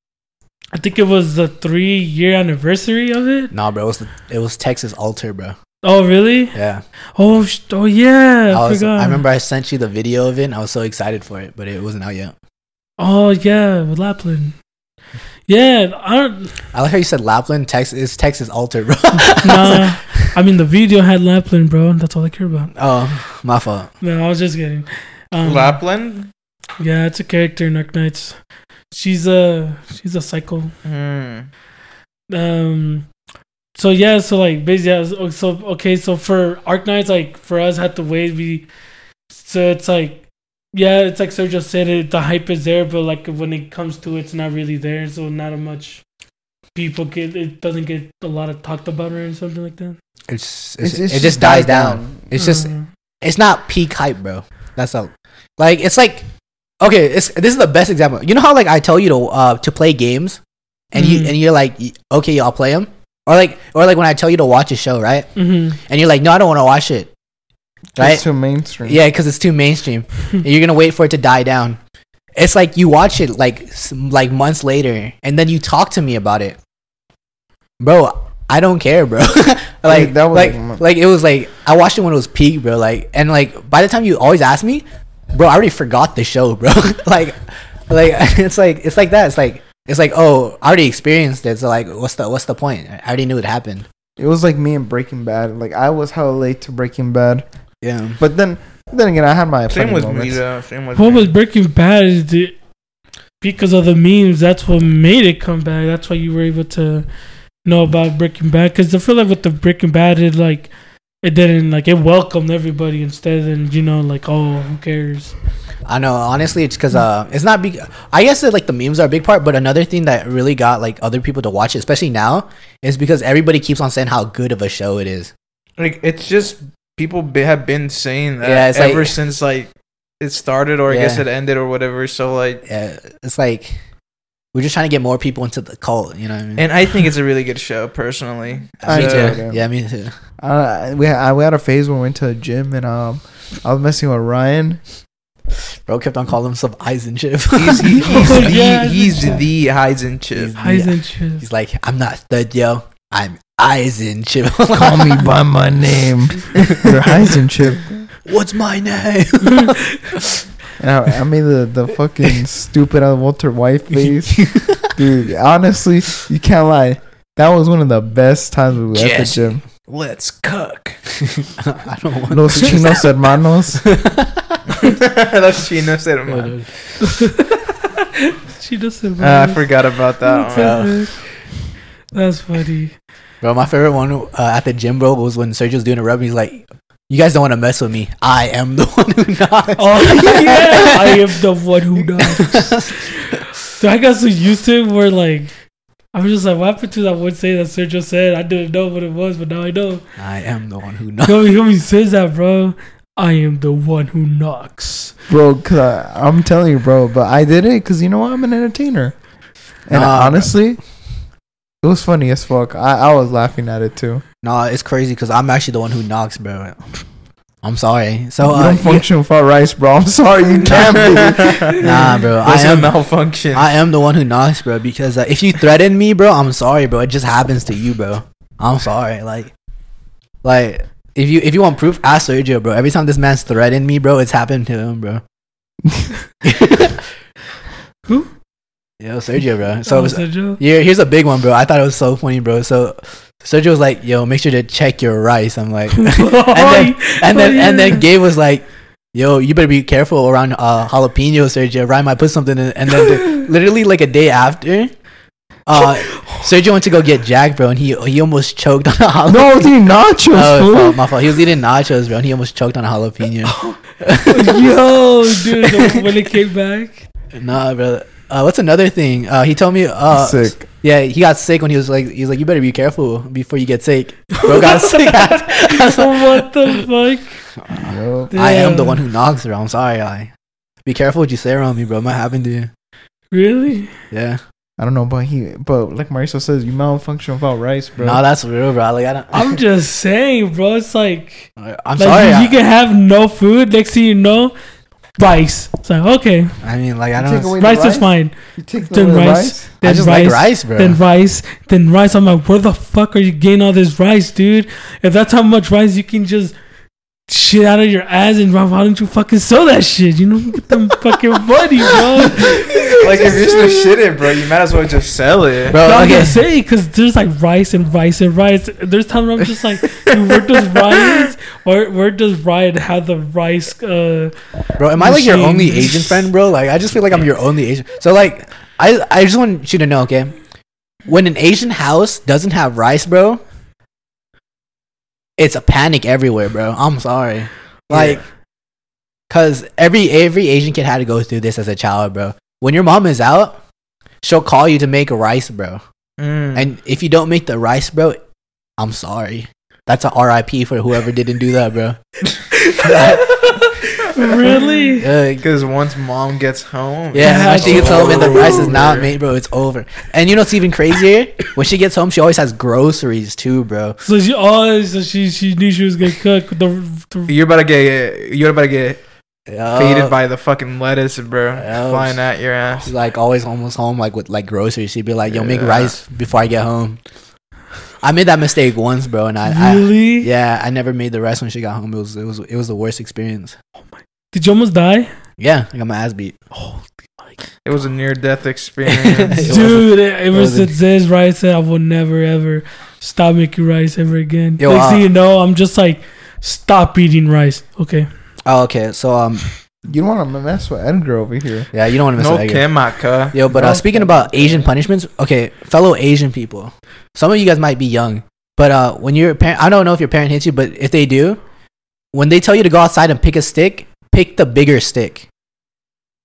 I think it was the three year anniversary of it. nah, bro. It was the, it was Texas Alter, bro. Oh, really? Yeah, Oh, sh- oh yeah. I, I, was, forgot. I remember I sent you the video of it. and I was so excited for it, but it wasn't out yet. Oh yeah, with Lapland. Yeah, I don't. I like how you said Lapland. Texas it's Texas Alter, bro. Nah, I mean the video had Lapland, bro. That's all I care about. oh, my fault. No, I was just kidding. Um, Lapland. Yeah, it's a character in Arknights. She's a she's a psycho. Hmm. Um, so yeah, so like basically, yeah, so so, okay, so for Arknights, like for us, had to wait. We so it's like yeah, it's like Sergio said, it the hype is there, but like when it comes to it, it's not really there. So not a much people get it doesn't get a lot of talked about or something like that. It's, It's- it's, it's it just just dies down. down. It's just Uh, it's not peak hype, bro. That's all. Like it's like okay, it's this is the best example. You know how like I tell you to uh to play games, and you Mhm. and you're like okay, I'll play them, or like or like when I tell you to watch a show, right? mhm. And you're like, no, I don't want to watch it, right? It's too mainstream. Yeah, because it's too mainstream. and you're gonna wait for it to die down. It's like you watch it like like months later, and then you talk to me about it, bro. I don't care, bro. like that was like like- like it was like I watched it when it was peak, bro. Like and like by the time you always ask me, bro, I already forgot the show, bro. like like it's like it's like that. It's like it's like oh, I already experienced it. So like, what's the what's the point? I already knew it happened. It was like me and Breaking Bad. Like I was hella late to Breaking Bad, Yeah. but then then again, I had my Same funny with me moments. though. Same with What me. was Breaking Bad is the because of the memes. That's what made it come back. That's why you were able to know about Breaking Bad. Because I feel like with the Breaking Bad, it like it didn't like it welcomed everybody instead, and you know like oh who cares? I know. Honestly, it's because uh, it's not big. I guess that like the memes are a big part, but another thing that really got like other people to watch it, especially now, is because everybody keeps on saying how good of a show it is. like it's just people be, have been saying that Yeah, it's ever like- since like it started or I guess it ended or whatever. So like, Yeah, it's like we're just trying to get more people into the cult. You know what I mean? and I think it's a really good show personally. I me too. Yeah. Yeah, me too. Uh, we had, we had a phase when we went to the gym and um, I was messing with Ryan. Bro kept on calling himself eyes and chip. He's he, he's Oh, the yeah, he's the- the hides and. He's- Highs Yeah. and shit. He's like, I'm not stud, yo. I'm eyes and chip. Call me by my name. Your Heisen chip. What's my name? And I, I made the, the fucking stupid uh, Walter White face. Dude, honestly, you can't lie. That was one of the best times we were at the gym. Let's cook. I don't want Los chinos hermanos. That's Chino said. man. She doesn't. Uh, I forgot about that one. That's funny. Bro, my favorite one uh, at the gym, bro, was when Sergio was doing a rub. He's like, "You guys don't want to mess with me. I am the one who knocks." Oh yeah, I am the one who dies. So I got so used to it where like I was just like, what happened to that one saying that Sergio said? I didn't know what it was, but now I know. I am the one who knocks. Yo, he always says that, bro. I am the one who knocks. Bro, cause I, I'm telling you, bro, but I did it because you know what? I'm an entertainer. And Nah, honestly, it was funny as fuck. I, I was laughing at it too. Nah, it's crazy because I'm actually the one who knocks, bro. I'm sorry. So you uh, don't function without rice, bro. I'm sorry, you can't be. nah, bro. I That's a am malfunction. I am the one who knocks, bro. Because uh, if you threaten me, bro, I'm sorry, bro. It just happens to you, bro. I'm sorry. Like, like if you if you want proof, ask Sergio, bro. Every time this man's threatened me, bro, it's happened to him, bro. Who? Yo, Sergio, bro. So Oh, was- Sergio? yeah, here's a big one, bro. I thought it was so funny, bro. So Sergio was like, "Yo, make sure to check your rice." I'm like, and then and then and then Gabe was like, "Yo, you better be careful around uh, jalapeno, Sergio. Ryan might put something in." And then the- literally like a day after, uh, Sergio went to go get Jack, bro, and he he almost choked on a jalapeno. no, it's eating nachos, Oh, my fault, my fault. He was eating nachos, bro, and he almost choked on a jalapeno. Yo, dude, when it came back. nah, bro. Uh, what's another thing? Uh, he told me. Uh, Sick. Yeah, he got sick when he was like, he's like, you better be careful before you get sick. Bro got sick. what the fuck? Yo. I am the one who knocks, bro. I'm sorry. Like, be careful what you say around me, bro. It might happen to you. Really? Yeah. I don't know, but he, but like Mauricio says, you malfunction without rice, bro. No, that's real, bro. Like, I don't. I'm just saying, bro. It's like, I'm like sorry. you, I, you can have no food. Next thing you know, rice. It's like okay, I mean, like, I You take don't. away the rice is fine. You take Then away the rice. Then I just rice, like rice, bro. Then rice. Then rice. I'm like, where the fuck are you getting all this rice, dude? If that's how much rice you can just shit out of your ass, and why why don't you fucking sell that shit? You know, get them fucking money, bro. like if you're shit it, bro, you might as well just sell it. Bro, No, I'm okay. gonna say because there's like rice and rice and rice. There's times where I'm just like, dude, where does rice? where where does Ryan have the rice? Uh, Bro, am I like your only. Asian friend, bro? Like, I just feel like I'm your only Asian. So, like, I I just want you to know, okay? When an Asian house doesn't have rice, bro, it's a panic everywhere, bro. I'm sorry. Like, cause every every Asian kid had to go through this as a child, bro. When your mom is out, she'll call you to make rice, bro. Mm. And if you don't make the rice, bro, I'm sorry. That's a RIP for whoever didn't do that, bro. really? Uh, Because once mom gets home, Yeah, Yeah, when she gets home and the rice is not made, bro, it's over. And you know what's even crazier? When she gets home, she always has groceries too, bro. So she always so she she knew she was gonna cook the, the You're about to get you're about to get Uh, faded by the fucking lettuce, bro, Yeah. flying at your ass. She's like always almost home, like with like groceries. She'd be like, "Yo, make rice before I get home." I made that mistake once, bro, and I, I yeah, I never made the rest when she got home. It was it was it was the worst experience. Did you almost die? Yeah, I got my ass beat. It was a near death experience. was- Dude, it, it was was it says rice. Said I will never ever stop making rice ever again. Yo, Next uh, thing you know, I'm just like, stop eating rice. Okay. Oh, okay. So um, You don't want to mess with Edgar over here. yeah, you don't want to miss no it. chemica. Yo, but uh, No speaking offense, about. Asian punishments, okay, fellow Asian people, some of you guys might be young, but uh, when your parent, I don't know if your parent hits you, but if they do, when they tell you to go outside and pick a stick, pick the bigger stick,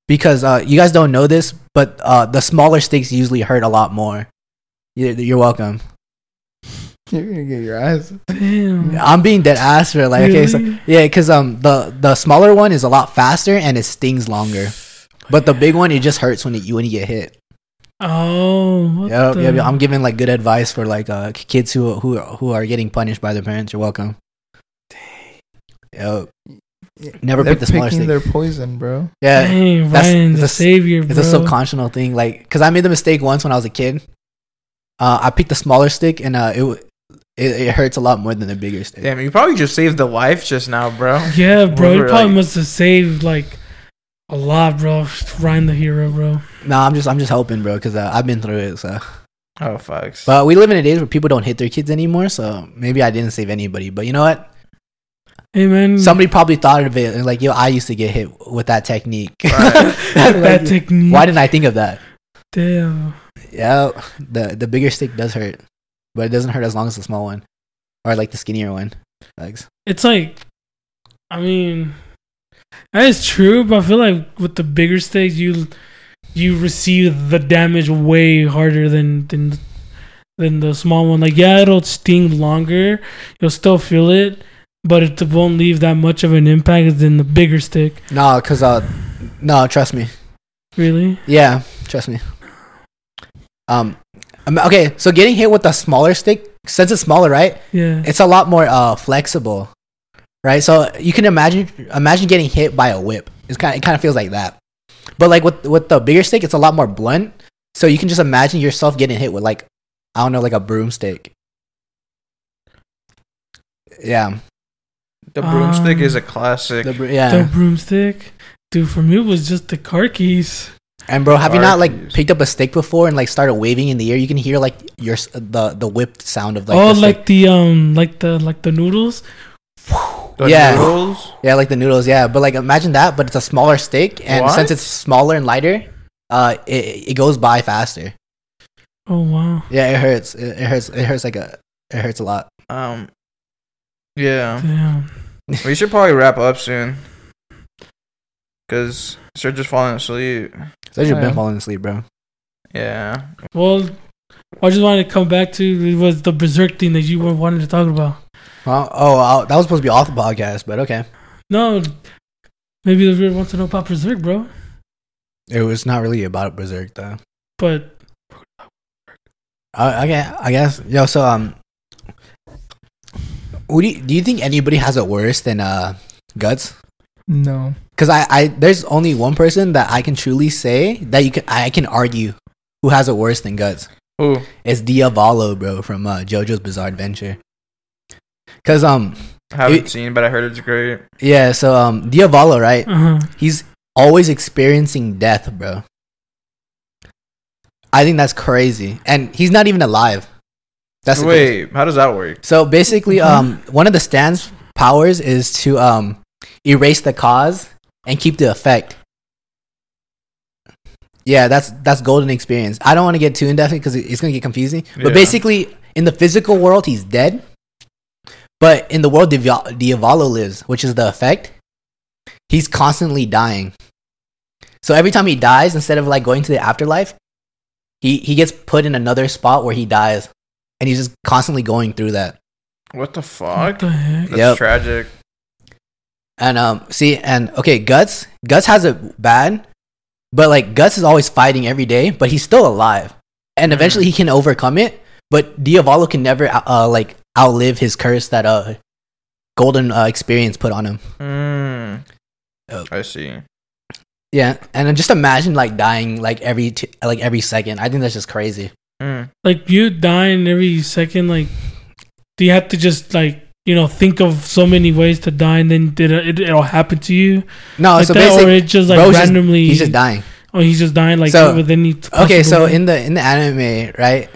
because uh, you guys don't know this, but uh, the smaller sticks usually hurt a lot more. You're, you're welcome. You're gonna get your ass. Damn. I'm being dead ass for like, okay, so yeah, because um, the the smaller one is a lot faster and it stings longer, but the big one it just hurts when it, when you get hit. Oh. What Yep, the? yep, yep. I'm giving like good advice for like uh kids who who who are getting punished by their parents. You're welcome. Yep. Never They're pick the smaller picking stick. their poison, bro. Yeah, Dang, that's- Ryan, it's the a- savior, bro. it's a subconscious thing. Like, cause I made the mistake once when I was a kid. Uh, I picked the smaller stick, and uh, it w- it, it hurts a lot more than the bigger stick. Damn, you probably just saved the life just now, bro. Yeah, bro. We You probably like- must have saved like a lot, bro. Ryan the hero, bro. No, I'm just I'm just helping, bro, cause uh, I've been through it. So, Oh fucks. but we live in a days where people don't hit their kids anymore. So maybe I didn't save anybody. But you know what? Hey, man. Somebody probably thought of it and like, yo, I used to get hit with that technique. Right. that technique. Why didn't I think of that? Damn. Yeah, the the bigger stick does hurt, but it doesn't hurt as long as the small one, or like the skinnier one. Thanks. It's like, I mean, that is true, but I feel like with the bigger stakes, you you receive the damage way harder than than than the small one. Like, yeah, it'll sting longer. You'll still feel it, but it won't leave that much of an impact than the bigger stick. No, cause uh, no, trust me. Really? Yeah, trust me. Um, um, okay, so getting hit with a smaller stick, since it's smaller, right? Yeah. It's a lot more uh flexible, right? So you can imagine imagine getting hit by a whip. It's kind it kind of feels like that, but like with with the bigger stick, it's a lot more blunt. So you can just imagine yourself getting hit with like I don't know, like a broomstick. Yeah, the broomstick Um, is a classic. the, bro- The broomstick, dude. For me, it was just the car keys. And bro, have you not like Arceus. picked up a stick before and like started waving in the air? You can hear like your the the whipped sound of like oh, the like stick. the um, like the like the noodles. The yeah. noodles? yeah, like the noodles. Yeah, but like imagine that, but it's a smaller stick, and What? since it's smaller and lighter, uh, it it goes by faster. Oh wow. Yeah, it hurts. It, it hurts. It hurts like a. It hurts a lot. Um. Yeah, Damn. We should probably wrap up soon. Cause Sir just falling asleep. So you've Oh, been falling asleep, bro. Yeah. Well, I just wanted to come back to it was the berserk thing that you were wanting to talk about. Well, oh, uh, that was supposed to be off the podcast, but okay. No, maybe the viewer wants to know about berserk, bro. It was not really about Berserk though. But okay, I guess. Yo, so um, what do you, do you think anybody has it worse than uh guts? No. Because I, I there's only one person that I can truly say that you can I can argue who has it worse than guts. Ooh. It's Diavolo, bro, from uh, JoJo's Bizarre Adventure. Cause um Haven't It- seen, but I heard it's great. yeah, so um Diavolo, right? huh. He's always experiencing death, bro. I think that's crazy, and he's not even alive. That's the crazy- Wait, how does that work? So basically, um, one of the stand's powers is to um erase the cause and keep the effect. Yeah, that's that's golden experience. I don't want to get too in depth because it's gonna get confusing. Yeah. But basically, in the physical world, he's dead. But in the world Diavolo lives, which is the effect, he's constantly dying. So every time he dies, instead of like going to the afterlife, he he gets put in another spot where he dies, and he's just constantly going through that. What the What fuck? the heck? That's Yep. tragic. And um, see, and okay, Guts, Guts has it bad, but like Guts is always fighting every day, but he's still alive, and eventually he can overcome it. But Diavolo can never uh like outlive his curse that uh golden uh, experience put on him. Mm. Oh. I see. Yeah, and then just imagine like dying like every t- like every second. I think that's just crazy. Mm. Like you dying every second, like Do you have to just like you know think of so many ways to die, and then did it, it'll happen to you No, like so that, or it just like bro's just- randomly? he's just dying. oh, he's just dying like So, with any. Okay, so way? in the in the anime, right?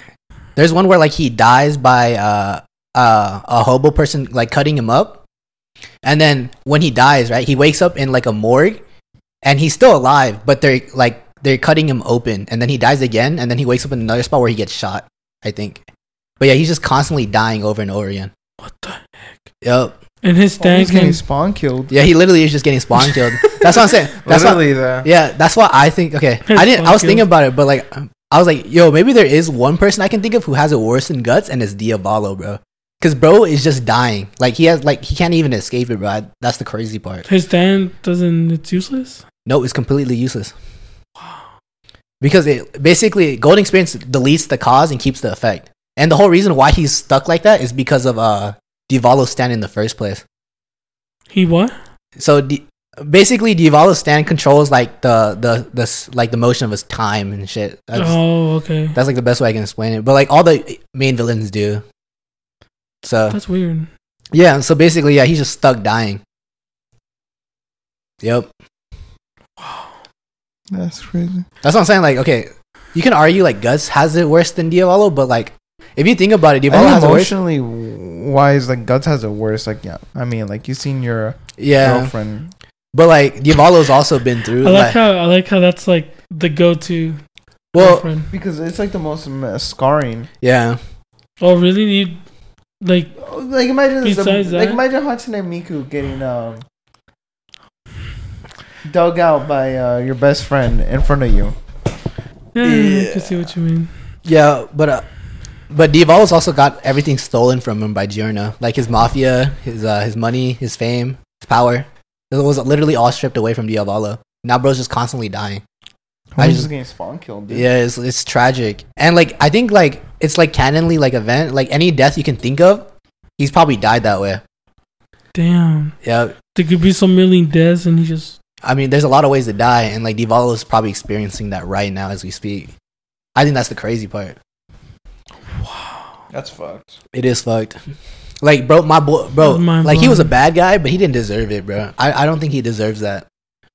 There's one where like he dies by uh uh a hobo person like cutting him up, and then when he dies, right, he wakes up in like a morgue, and he's still alive, but they're like they're cutting him open, and then he dies again, and then he wakes up in another spot where he gets shot. I think, but yeah, he's just constantly dying over and over again. what the? Heck? Yep. And his Oh, he's getting spawn killed. Yeah, he literally is just getting spawn killed. That's what I'm saying. That's what, Literally, the Yeah, that's what I think. Okay, I didn't. I was thinking about it, but like, I was like, yo, maybe there is one person I can think of who has it worse than guts, and it's Diavolo, bro. Because bro is just dying. Like he has, like he can't even escape it, bro. I- That's the crazy part. His stand doesn't. It's useless. No, it's completely useless. Because it basically golden experience deletes the cause and keeps the effect. And the whole reason why he's stuck like that is because of uh Diavolo's stand in the first place. He what? So Di- basically, Diavolo's stand controls like the the the like the motion of his time and shit. That's, oh, okay. That's like the best way I can explain it. But like all the main villains do. So That's weird. yeah, so basically, yeah, he's just stuck dying. Yep, That's crazy. that's what I'm saying. Like, okay, you can argue like Guts has it worse than Diavolo, but like if you think about it, Diavolo think has it worse. emotionally wise, like guts has it worse. Like yeah, I mean, like you've seen your Yeah, girlfriend. but like Diavolo's also been through. I like like, how I like how that's like the go-to well, girlfriend. because it's like the most m- scarring. yeah, Oh, really? You like Like imagine the, Besides like that- imagine Hatsune Miku getting um dug out by uh, your best friend in front of you. yeah, I can see what you mean. yeah, but uh, but Diavolo's also got everything stolen from him by Giorno, like his mafia, his uh, his money, his fame, his power. It was literally all stripped away from Diavolo. Now, bro's just constantly dying. I I just- just getting spawn killed. Dude. Yeah, it's, it's tragic. And like I think like it's like canonly like event like any death you can think of, he's probably died that way. Damn, Yeah, there could be some million deaths, and he just I mean there's a lot of ways to die, and like Diavolo is probably experiencing that right now as we speak. I think that's the crazy part. Wow, that's fucked. It is fucked. Like bro, my boy, bro, That's mind like he was a bad guy, but he didn't deserve it, bro. I, I don't think he deserves that.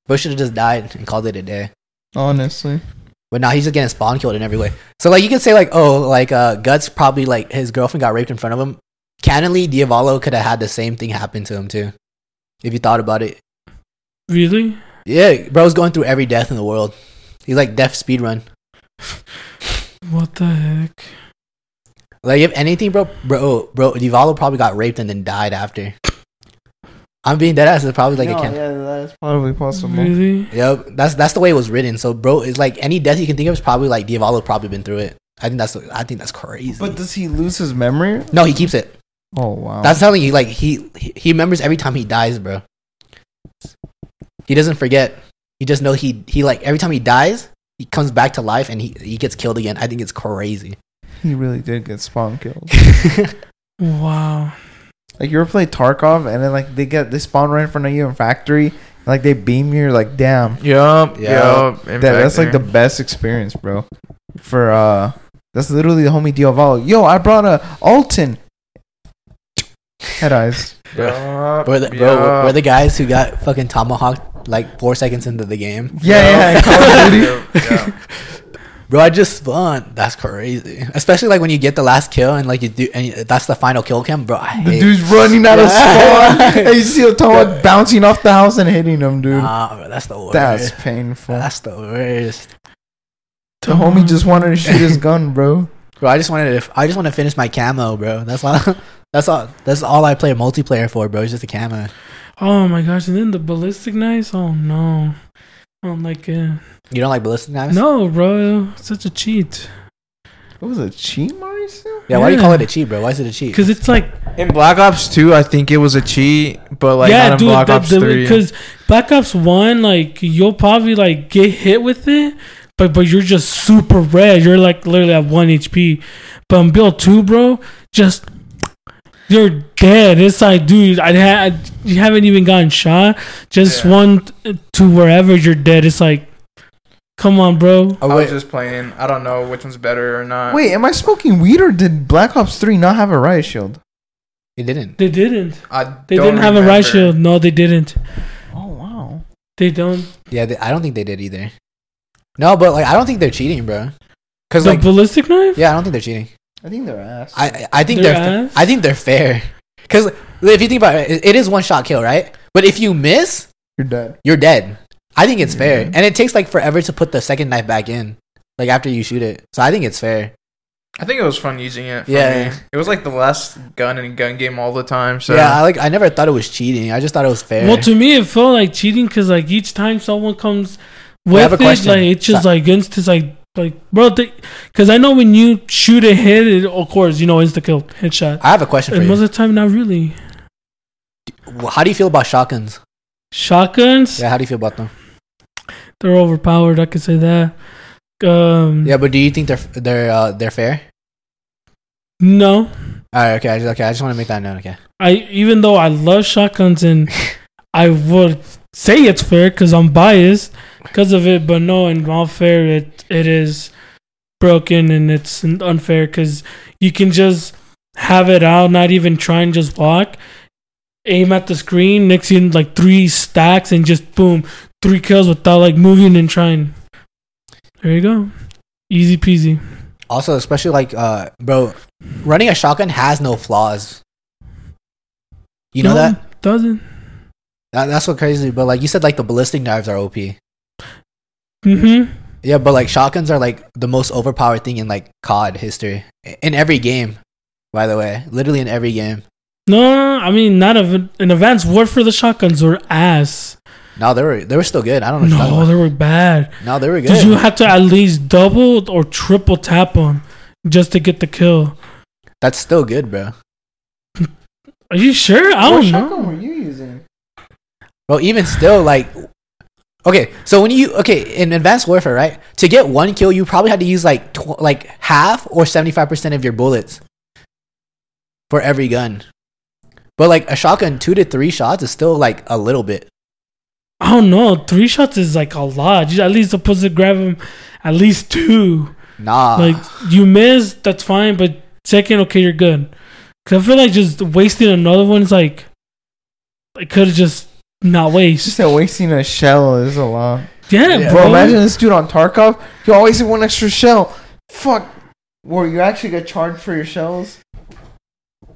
Bro should have just died and called it a day. Honestly, But now he's just getting spawn killed in every way. So like you could say like oh like uh guts probably like his girlfriend got raped in front of him. Canonly, Diavolo could have had the same thing happen to him too, if you thought about it. Really. Yeah, bro's going through every death in the world. He's like death speedrun. What the heck? Like if anything, bro, bro, bro, Diavolo probably got raped and then died after. I'm being dead ass. It's probably like no, a can. yeah, that's probably possible. Really? Yep, that's that's the way it was written. So, bro, it's like any death you can think of is probably like Diavolo probably been through it. I think that's I think that's crazy. But does he lose his memory? no, he keeps it. Oh wow. That's telling you like he he he remembers every time he dies, bro. He doesn't forget. He just know he he like every time he dies, he comes back to life and he he gets killed again. I think it's crazy. he really did get spawn killed. Wow. Like you ever play Tarkov and then like they get they spawn right in front of you in factory, and, like they beam you, you're like damn. Yup, Yeah. yup. That, that's like the best experience, bro. For uh, that's literally the homie Diavolo. Yo, I brought a Alton. Head eyes. Yup, we're the bro, we're, we're the guys who got fucking tomahawked like four seconds into the game. Yeah, yeah. in Call of Duty. Yup, yup. Bro, I just spun. That's crazy. Especially like when you get the last kill and like you do, and you- that's the final kill cam, bro. I The hate. dude's running out of Yeah. spawn. and you see a Tomahawk bouncing off the house and hitting him, dude. Nah, bro, that's the worst. That's painful. that's the worst. the homie just wanted to shoot his gun, bro. Bro, I just wanted to. I just want to finish my camo, bro. That's all. That's all. That's all I play multiplayer for, bro. It's just a camo. Oh my gosh! And then the ballistic knives. Oh no. I don't like it. You don't like ballistic knives? No, bro. Such a cheat. What was it, cheat, Mauricio? Yeah. Why do you call it a cheat, bro? Why is it a cheat? Because it's like In Black Ops 2, I think it was a cheat, but like yeah, not in dude. Black the- Ops the- 3. Because Black Ops One, like you'll probably like get hit with it, but but you're just super red. You're like literally at one HP. But in Build Two, bro, just you're dead. It's like, dude, I had you haven't even gotten shot. Just Yeah. one to wherever you're dead. It's like, come on, bro. Oh, I was just playing. I don't know which one's better or not. Wait, am I smoking weed or did Black Ops 3 not have a riot shield? It didn't. They didn't. I They don't didn't have a remember. right shield. No, they didn't. Oh wow. They don't. Yeah, they, I don't think they did either. No, but like I don't think they're cheating, bro. Cause The like ballistic knife. yeah, I don't think they're cheating. I think they're ass. I I think Their they're ass? I think they're fair. Cause if you think about it, it, it is one shot kill, right? But if you miss, You're dead. you're dead. I think it's fair, Mhm. and it takes like forever to put the second knife back in, like after you shoot it. So I think it's fair. I think it was fun using it. For Yeah. me. It was like the last gun in gun game all the time. So yeah, I like I never thought it was cheating. I just thought it was fair. Well, to me, it felt like cheating because like each time someone comes I with a it, question. like it's just So- like instant, like like bro. Because I know when you shoot a hit, it, of course you know it's insta kill headshot. I have a question for And most you. of the time, not really. How do you feel about shotguns? Shotguns, Yeah, how do you feel about them? they're overpowered. I could say that. Um, Yeah, but do you think they're they're uh, they're fair? No, All right, okay, I just, okay. I just want to make that known. Okay. I even though I love shotguns and I would say it's fair because I'm biased because of it, but no, in all fair, it it is broken and it's unfair because you can just have it out, not even try and just walk, aim at the screen, next in like three stacks and just boom, three kills without like moving and trying. There you go, easy peasy. Also, especially like, uh, bro, running a shotgun has no flaws. You know No, that? doesn't. that? That's what crazy. But like you said, like the ballistic knives are OP. Mm-hmm. Yeah, but like shotguns are like the most overpowered thing in like COD history in every game. By the way, literally in every game. No, I mean not of an advanced warfare. The shotguns were ass. No, they were they were still good. I don't know. No, they were bad. no, they were good. Did you have to at least double or triple tap them just to get the kill? That's still good, bro. Are you sure? I what don't know. What shotgun were you using? Well, even still, like, okay, so when you okay in Advanced Warfare, right? To get one kill, you probably had to use like tw- like half or seventy five percent of your bullets for every gun. But like a shotgun, two to three shots is still like a little bit. I don't know. Three shots is like a lot. You at least supposed to grab him at least two. Nah, Like you miss, that's fine. But second, okay, you're good. Cause I feel like just wasting another one is like, I could have just not Just waste. said wasting a shell is a lot. Damn, Yeah. bro. Bro, imagine this dude on Tarkov. You always have one extra shell. Fuck. Where you actually get charged for your shells?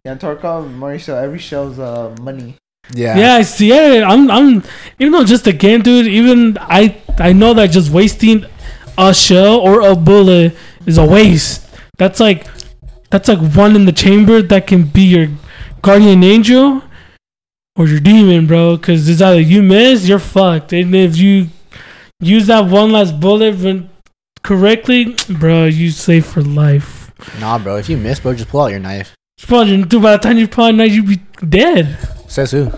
Yeah, Tarkov, Mario shell. Every shell's uh money. yeah, Yeah, I see. Yeah, I'm. I'm. Even though just a game, dude. Even I. I know that just wasting a shell or a bullet is a waste. That's like. That's like one in the chamber that can be your guardian angel or your demon, bro. Because it's either you miss, you're fucked, and if you use that one last bullet when- correctly, bro, you save for life. Nah, bro. If you miss, bro, just pull out your knife. Probably, dude, by the time you probably know you'd be dead. Says who?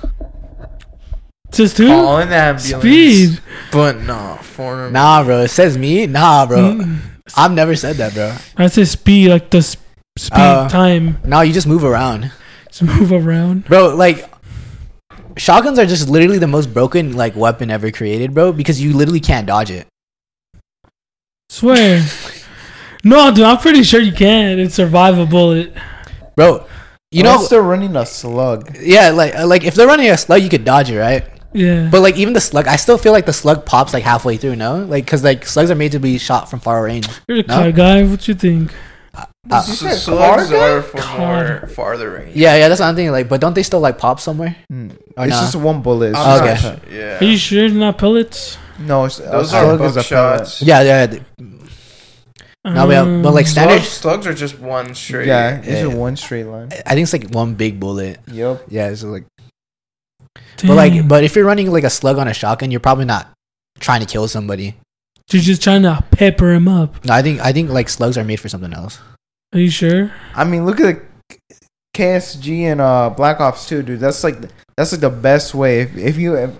Says who? Call an ambulance. Speed. But nah, foreigner. Nah, bro. It says me. Nah, bro. Mm. I've never said that, bro. I say speed, like the sp- speed Uh, time. No, you just move around, Just move around. bro. Like. Shotguns are just literally the most broken like weapon ever created, bro, because you literally can't dodge it. Swear. no, dude, I'm pretty sure you can. It's survive a bullet. Bro, you You know, they're running a slug. yeah, like uh, like if they're running a slug, you could dodge it, right? Yeah. But like even the slug, I still feel like the slug pops like halfway through, no? Like because like slugs are made to be shot from far range. You're a no? car guy. What you think? Uh, Did say slugs car are for Car. more farther range. yeah, yeah, that's what I'm thinking. Like, but don't they still like pop somewhere? Mm. Or it's nah? just one bullet. It's I'm Okay. just not a- su- Yeah. Are you sure it's not pellets? No, it's, Those a are slug is a buckshots. pellet. Yeah, yeah. th- No, we have- but, like, Um, standard- Slugs, slugs are just one straight. Yeah, it's Yeah. just one straight line. I think it's like one big bullet. Yup. Yeah, it's like, but like, but if you're running like a slug on a shotgun, you're probably not trying to kill somebody. You're just trying to pepper him up. No, I think I think like slugs are made for something else. Are you sure? I mean, look at the KSG and uh, Black Ops 2, dude. That's like that's like the best way. If, if you if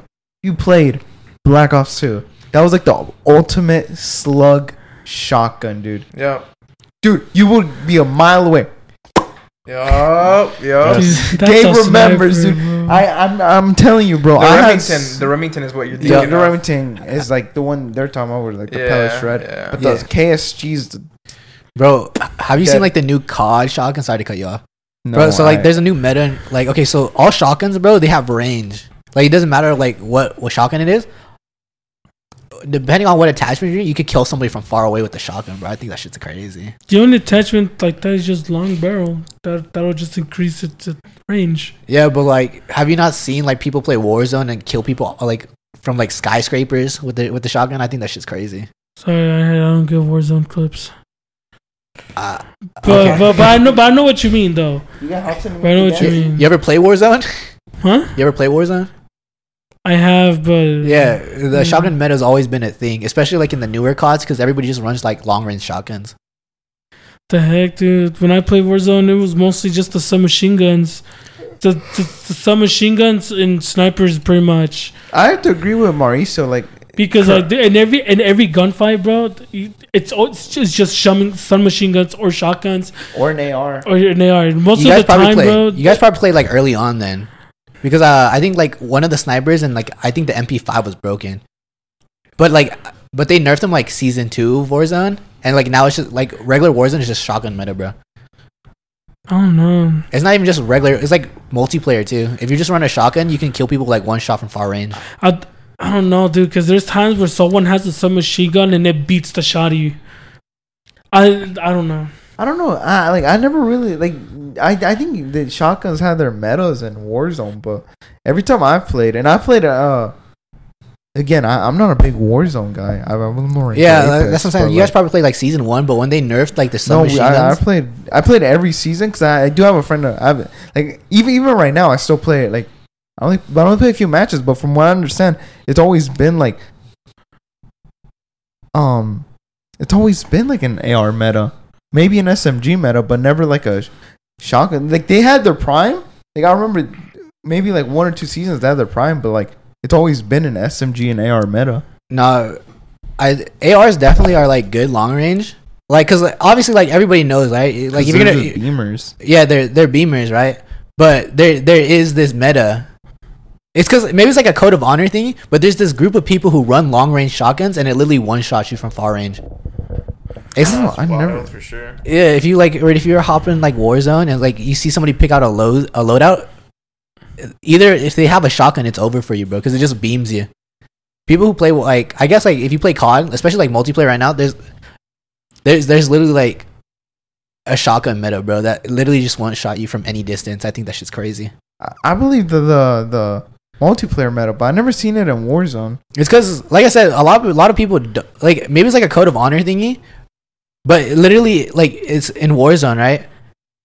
you played Black Ops 2, that was like the ultimate slug shotgun, dude. Yep. Dude, you would be a mile away. Yup. Yup. Gabe remembers, dude. I I'm I'm telling you, bro. The I Remington. s- The Remington is what you're the, thinking. the of. Remington is like the one they're talking about, where like the Yeah, pellet shred. yeah. But Yeah. those KSGs, the- Bro, have you Yeah. seen like the new COD shotgun? Sorry to cut you off. No, bro. So like, I- there's a new meta. Like, okay, so all shotguns, bro, they have range. Like, it doesn't matter like what what shotgun it is. Depending on what attachment you're, you could kill somebody from far away with the shotgun, bro. I think that shit's crazy. The only attachment like that is just long barrel. That that'll just increase its range. Yeah, but like, have you not seen like people play Warzone and kill people like from like skyscrapers with the with the shotgun? I think that shit's crazy. Sorry, I, I don't give Warzone clips. Uh, But, okay. but but I know but I know what you mean though. You got Hudson I know what you again? mean. you ever play Warzone? Huh? You ever play Warzone? I have, but Yeah, the Mm. shotgun meta has always been a thing, especially like in the newer CODs because everybody just runs like long range shotguns. The heck, dude! When I played Warzone, it was mostly just the submachine guns, the the, the submachine guns and snipers, pretty much. I have to agree with Mauricio. Like, Because like in every in every gunfight, bro, it's it's just just shoving submachine guns or shotguns or an AR. or an AR. Most you guys of the time, play. bro. You guys probably played like early on then, because uh, I think like one of the snipers and like I think the MP5 was broken, but like but they nerfed them like season two of Warzone, and like now it's just like regular Warzone is just shotgun meta, bro. I don't know. It's not even just regular. It's like multiplayer too. If you just run a shotgun, you can kill people like one shot from far range. I I don't know, dude. Because there's times where someone has a submachine gun and it beats the shot of you. I I don't know. I don't know. I like. I never really like. I I think the shotguns had their metas in Warzone, but every time I've played, and I played uh. Again, I, I'm not a big Warzone guy. I, I'm more. Yeah, Apex, that's what I'm saying. You guys probably played like season one, but when they nerfed like the No, submachine I, I guns, played. I played every season because I, I do have a friend. That I have like even even right now, I still play it. Like I only, but I only play a few matches. But from what I understand, it's always been like, um, it's always been like an AR meta, maybe an SMG meta, but never like a shotgun. Like they had their prime. Like I remember, maybe like one or two seasons they had their prime, but like it's always been an SMG and AR meta. No, I ARs definitely are like good long range. Like, cause like, obviously, like everybody knows, right? Like, if you're gonna, beamers. yeah, they're they're beamers, right? But there there is this meta. It's cause maybe it's like a code of honor thing, but there's this group of people who run long range shotguns, and it literally one shots you from far range. It's Oh, I never. for sure. yeah, if you like, or if you're hopping like Warzone and like you see somebody pick out a load a loadout, either if they have a shotgun, it's over for you, bro, because it just beams you. People who play like, I guess like if you play COD, especially like multiplayer right now, there's there's there's literally like a shotgun meta, bro, that literally just one shot you from any distance. I think that shit's crazy. I- I believe the the the multiplayer meta, but I never seen it in Warzone. It's because, like I said, a lot of a lot of people do, like maybe it's like a code of honor thingy, but literally like it's in Warzone, right?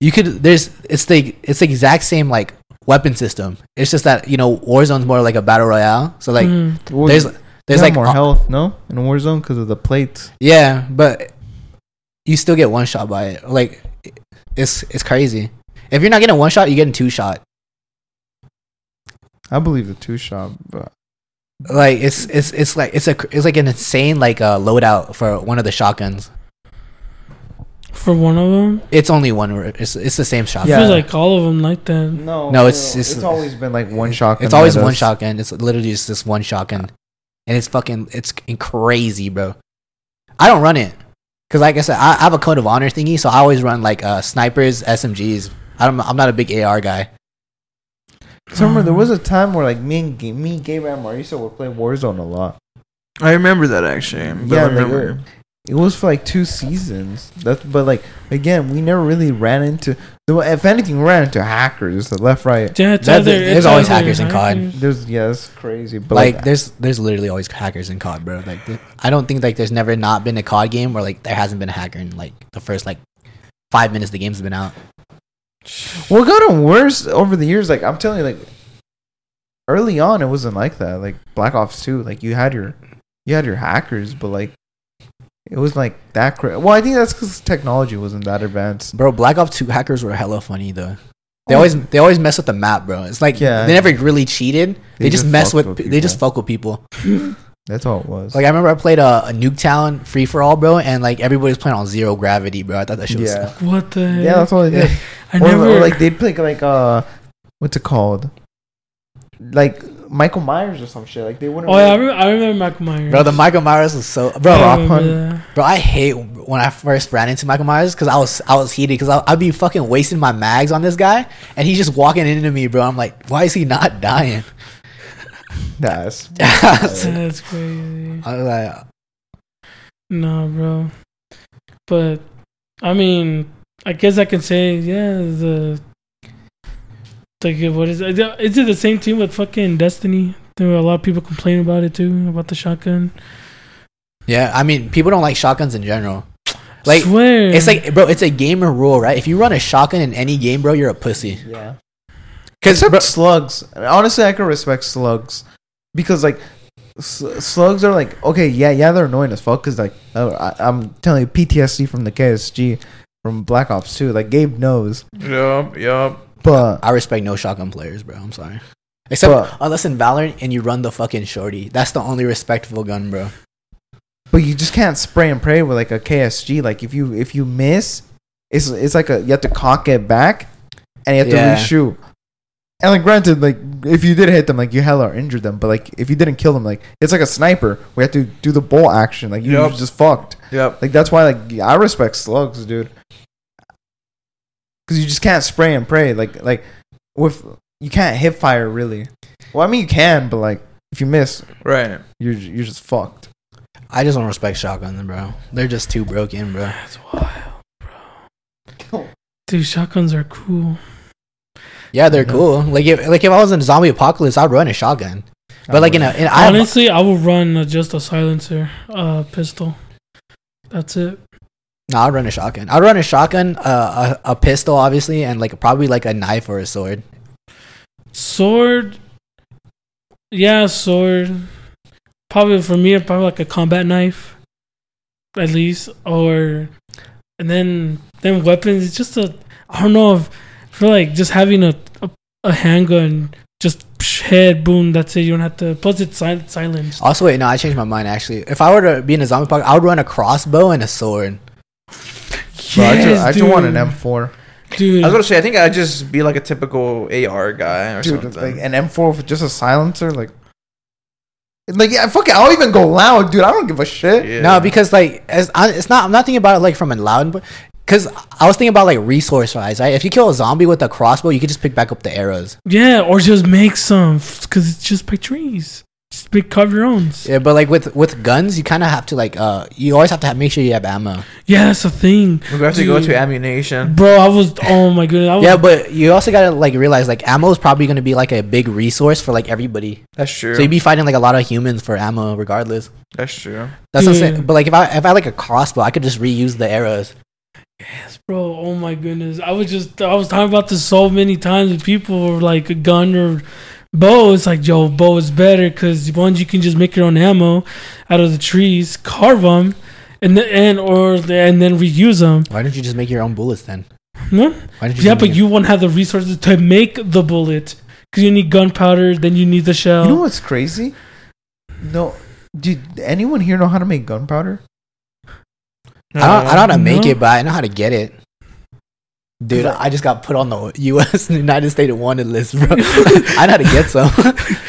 You could there's it's the it's the exact same like weapon system. It's just that you know Warzone's more like a battle royale, so like Mm. There's you there's like more uh, health, no, in Warzone because of the plates. yeah, but you still get one shot by it. Like it's it's crazy. If you're not getting one shot, you're getting two shot. I believe the two shot, but Like it's it's it's like it's a it's like an insane like uh, loadout for one of the shotguns. For one of them, It's only one. where It's it's the same shotgun. I Yeah. feel like all of them like that. no, No, it's- it's- it's always been like one shotgun. It's always metas. one shotgun. It's literally just this one shotgun, and it's fucking it's crazy, bro. I don't run it because, like I said, I, I have a code of honor thingy, so I always run like uh, snipers, SMGs. I don't. I'm not a big AR guy. So remember, there was a time where like me and Ga- me, Gabe, and Marisa would play Warzone a lot. I remember that actually. But Yeah, I like, remember. It was for like two seasons. That's but like again, we never really ran into. If anything, we ran into hackers, the left, right. Yeah, it's That- either, there's it's always either hackers in COD. hackers- There's yeah, it's crazy. But like, like, there's there's literally always hackers in COD, bro. Like th- I don't think like there's never not been a COD game where like there hasn't been a hacker in like the first like five minutes the game's been out. Well, it gotten worse over the years. Like I'm telling you, like early on, it wasn't like that. Like Black Ops Two, like you had your you had your hackers, but like it was like that. Cra- well, I think that's because technology wasn't that advanced. Bro, Black Ops 2 hackers were hella funny though. They Oh. always they always mess with the map, bro. It's like Yeah. they never really cheated. They, They just, just mess with, with they just fuck with people. That's all it was. Like I remember I played a, a Nuketown free for all, bro, and like everybody was playing on zero gravity, bro. I thought that shit was yeah, What the? Heck? yeah, that's all they did. I or, never. or like they'd play like uh, what's it called? Like Michael Myers or some shit. Like they wouldn't. Oh yeah, I, really- re- I remember Michael Myers. Bro, the Michael Myers was so bro. I Rob remember Hunt. that. Bro, I hate when I first ran into Michael Myers because I was I was heated because I'd be fucking wasting my mags on this guy and he's just walking into me, bro. I'm like, why is he not dying? That's I was That's crazy. I like, No, bro. But I mean, I guess I can say, yeah, the like what is it? Is it the same team with fucking Destiny? There were a lot of people complaining about it too, about the shotgun. yeah. I mean, people don't like shotguns in general. Like, Swear. it's like, bro, it's a gamer rule, right? If you run a shotgun in any game, bro, you're a pussy. yeah. Because Except slugs. Honestly, I can respect slugs because like s- slugs are like okay, yeah, yeah, they're annoying as fuck. Because like uh, I, I'm telling you, PTSD from the KSG from Black Ops 2. Like Gabe knows, Yup, yup. But I respect no shotgun players, bro. I'm sorry. Except But- unless in Valorant and you run the fucking shorty. That's the only respectable gun, bro. but you just can't spray and pray with like a KSG. Like if you if you miss, it's it's like a you have to cock it back and you have Yeah. to reshoot. And like granted, like if you did hit them, like you hella injured them. But like if you didn't kill them, like it's like a sniper. We have to do the bolt action. Like you Yup. just fucked. Yep. Like that's why like I respect slugs, dude. Because you just can't spray and pray. Like like with you can't hip fire really. Well, I mean you can, but like if you miss, Right. you're you're just fucked. I just don't respect shotguns, bro. They're just too broken, bro. That's wild, bro. Dude, shotguns are cool. Yeah, they're Yeah. cool. Like if like if I was in a zombie apocalypse, I'd run a shotgun. But like in a, in, I have, Honestly, I would run uh, just a silencer, uh, pistol. That's it. No, I'd run a shotgun. I'd run a shotgun, uh, a, a pistol, obviously, and like probably like a knife or a sword. Sword. Yeah, sword. Probably for me, probably like a combat knife, at least, or and then then weapons. It's just a. I don't know if I feel like just having a a, a handgun, just psh, head boom. That's it. You don't have to. Plus, it's sil- silenced. Also, wait, no, I changed my mind. Actually, if I were to be in a zombie apocalypse, I would run a crossbow and a sword. Bro, I, just, I just want an. M4, dude. I was gonna say I think I'd just be like a typical AR guy or dude. something. Like an M4 with just a silencer, like. Like yeah, fuck it. I'll even go loud, dude. I don't give a shit. Yeah. No, because like as, I, it's not. I'm not thinking about it like from a loud. Because I was thinking about like resource wise, right? If you kill a zombie with a crossbow, you could just pick back up the arrows. yeah, or just make some because it's just by trees. Just pick cover your own. Yeah, but like with with guns, you kind of have to like uh, you always have to have, make sure you have ammo. Yeah, that's the thing. we have to go to ammunition. Bro, I was. Oh my goodness. I was, Yeah, but you also gotta like realize like ammo is probably gonna be like a big resource for like everybody. That's true. So you'd be fighting like a lot of humans for ammo, regardless. That's true. That's what I'm saying. But like if I if I had, like a crossbow, I could just reuse the arrows. Yes, bro. Oh my goodness. I was just. I was talking about this so many times with people were like a gun or bow. It's like, yo, bow is better because ones you can just make your own ammo out of the trees, carve them, and then and or and then reuse them. Why don't you just make your own bullets then? No? Why don't you? Yeah, but make you won't have the resources to make the bullet because you need gunpowder. Then you need the shell. You know what's crazy? No, did anyone here know how to make gunpowder? I don't, I don't know how to make No. it, but I know how to get it. Dude, I just got put on the U.S. and United States wanted list, bro. I know how to get some.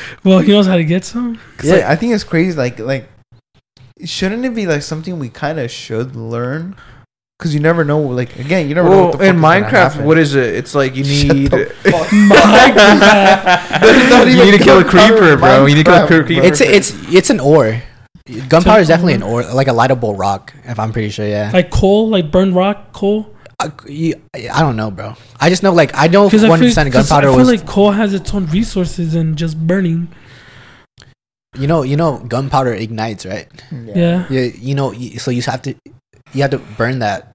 well, he knows how to get some. 'Cause, like, I think it's crazy. Like, like, shouldn't it be like something we kind of should learn? Because you never know. Like, again, you never know. What the fuck in is Minecraft, what is it? It's like you need. Minecraft. You need to kill a creeper, in bro. You need to kill a creeper. bro. it's it's it's an ore. Gunpowder is definitely an ore, like a lightable rock. If I'm pretty sure, yeah. like coal, like burned rock, coal. I, I don't know, bro. I just know, like, I know Because I one feel, percent I gunpowder feel was. like coal has its own resources and just burning. you know, you know, gunpowder ignites, right? Yeah. Yeah, you know, so you have to, you have to burn that.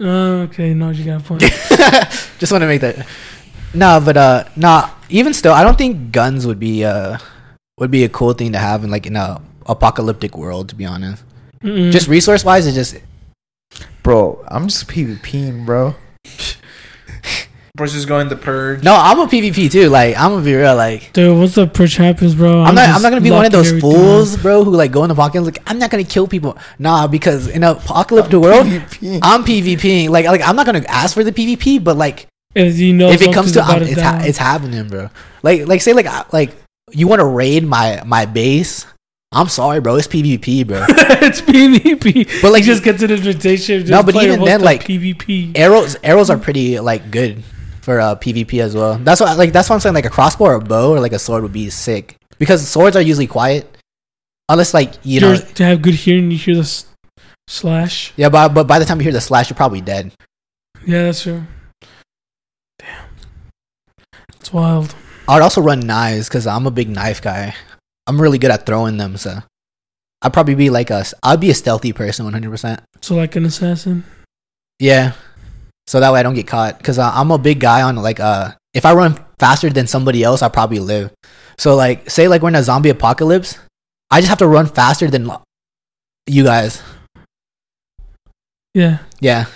Uh, okay, no, you got a point. just want to make that. No, but uh, nah. Even still, I don't think guns would be uh would be a cool thing to have in like in a apocalyptic world. To be honest, Mm-mm. just resource wise, it just bro. I'm just PvPing, bro. Bro's just going the purge. no. I'm a PvP too. Like I'm gonna be real. Like dude, what's up for champions, bro? I'm, not. I'm not gonna be one of those fools, up. bro, who like go in the apocalypse. Like I'm not gonna kill people. Nah, because in an apocalyptic world, PvP. I'm PvPing. Like like I'm not gonna ask for the PvP, but like If you know, if it comes to something's um, it's ha- it's happening, bro. Like like say like like you want to raid my my base? I'm sorry, bro. It's PvP, bro. it's PvP. But, like, you just get to the invitation. No, but even then, like, PvP. arrows arrows are pretty like good for uh, PvP as well. That's why like that's why I'm saying like a crossbow or a bow or like a sword would be sick because swords are usually quiet unless like you know to have good hearing, you hear the s- slash. yeah. But but by the time you hear the slash, you're probably dead. Yeah, that's true. Damn, it's wild. I'd also run knives because I'm a big knife guy. I'm really good at throwing them, so I'd probably be like a I'd be a stealthy person 100. percent So like an assassin. Yeah, so that way I don't get caught because uh, I'm a big guy on like uh if I run faster than somebody else, I probably live. So like say like we're in a zombie apocalypse, I just have to run faster than lo- you guys. Yeah. Yeah.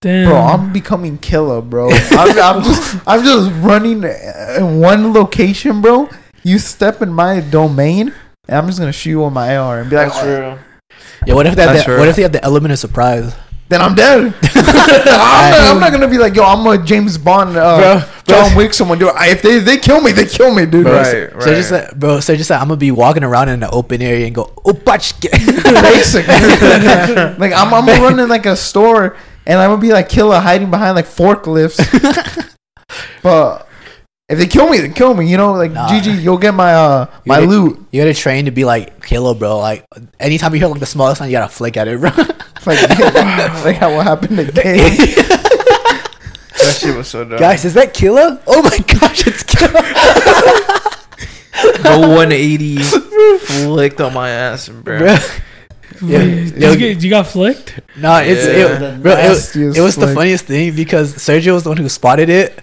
Damn. Bro, I'm becoming Killa, bro. I'm, I'm just, I'm just running in one location, bro. You step in my domain, and I'm just gonna shoot you with my AR and be like, That's true. Yeah. What if they have That's the, right. what if they have the element of surprise? then I'm dead. I'm, not, I'm not gonna be like, yo, I'm a James Bond, uh, Bro, John. Wick, someone do it. I- If they they kill me, they kill me, dude. Bro, Right, so, right. so just like, bro, so just like, I'm gonna be walking around in the open area and go, oh. Basic. like I'm, I'm gonna run in like a store, and I'm gonna be like Killa hiding behind like forklifts. but if they kill me, they kill me. You know, like Nah. GG, you'll get my uh my You- loot. You gotta train to be like Killa, bro. Like anytime you hear like the smallest sound, you gotta flick at it, bro. Like, like how what happened to Gabe. That shit was so dumb. Guys, is that Killa? Oh my gosh, it's Killa. the 180 flicked on my ass, bro. bro. Yeah. Did Yo- you, get, you got flicked? No, it's Yeah. it, bro. It, was- it was the funniest thing because Sergio was the one who spotted it,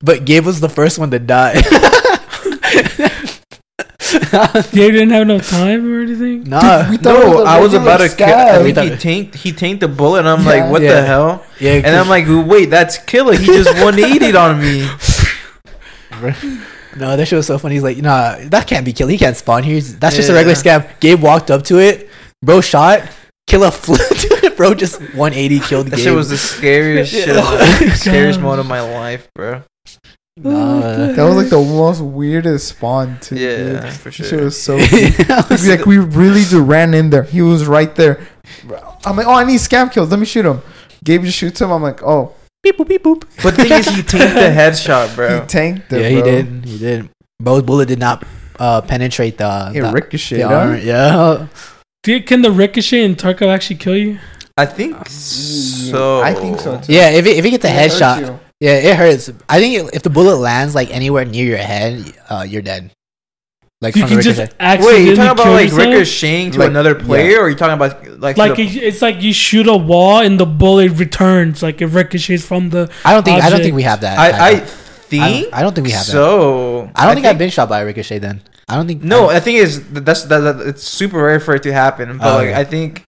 but Gabe was the first one to die. You didn't have enough time or anything? nah, we thought No, was a I was about to kill. I think he tanked. He tanked the bullet, and I'm Yeah. like, "What Yeah. the hell?" yeah, And I'm like, "Wait, that's Killa." He just 180'd on me. no, that shit was so funny. He's like, nah, that can't be Killa. He can't spawn here. He's- That's just a regular scav. Gabe walked up to it, bro, shot. Killa flew to it, bro. Just 180 killed That Gabe. shit was the scariest shit, Yeah. scariest God. moment of my life, bro. Nah. That was like the most weirdest spawn too. dude. Yeah, for sure. shit was so. It's like we really just ran in there. He was right there. I'm like, oh, I need scav kills. Let me shoot him. Gabe just shoots him. I'm like, oh, beep boop beep boop. But the thing is, he tanked the headshot, bro. he tanked it. yeah, he bro. did. He did. Bo's bullet did not uh, penetrate the. It the, ricocheted. the huh? armor. Yeah. Did, can the ricochet in Tarkov actually kill you? I think so. I think so too. Yeah, if it, if it gets a It hurts headshot, you. Yeah, it hurts. I think if the bullet lands like anywhere near your head, uh, you're dead. Like You from can just ricochet. Wait, accidentally you talking about like yourself? ricocheting to Like, another yeah. player, or are you talking about like Like the- it's like you shoot a wall and the bullet returns. Like it ricochets from the. I don't think I don't think we have that. I, I I, don't, think I don't think we have that. so. I don't think, I've been shot by a ricochet. Then I don't think. No, I, I think is that's that, that it's super rare for it to happen. But Oh, like okay. I think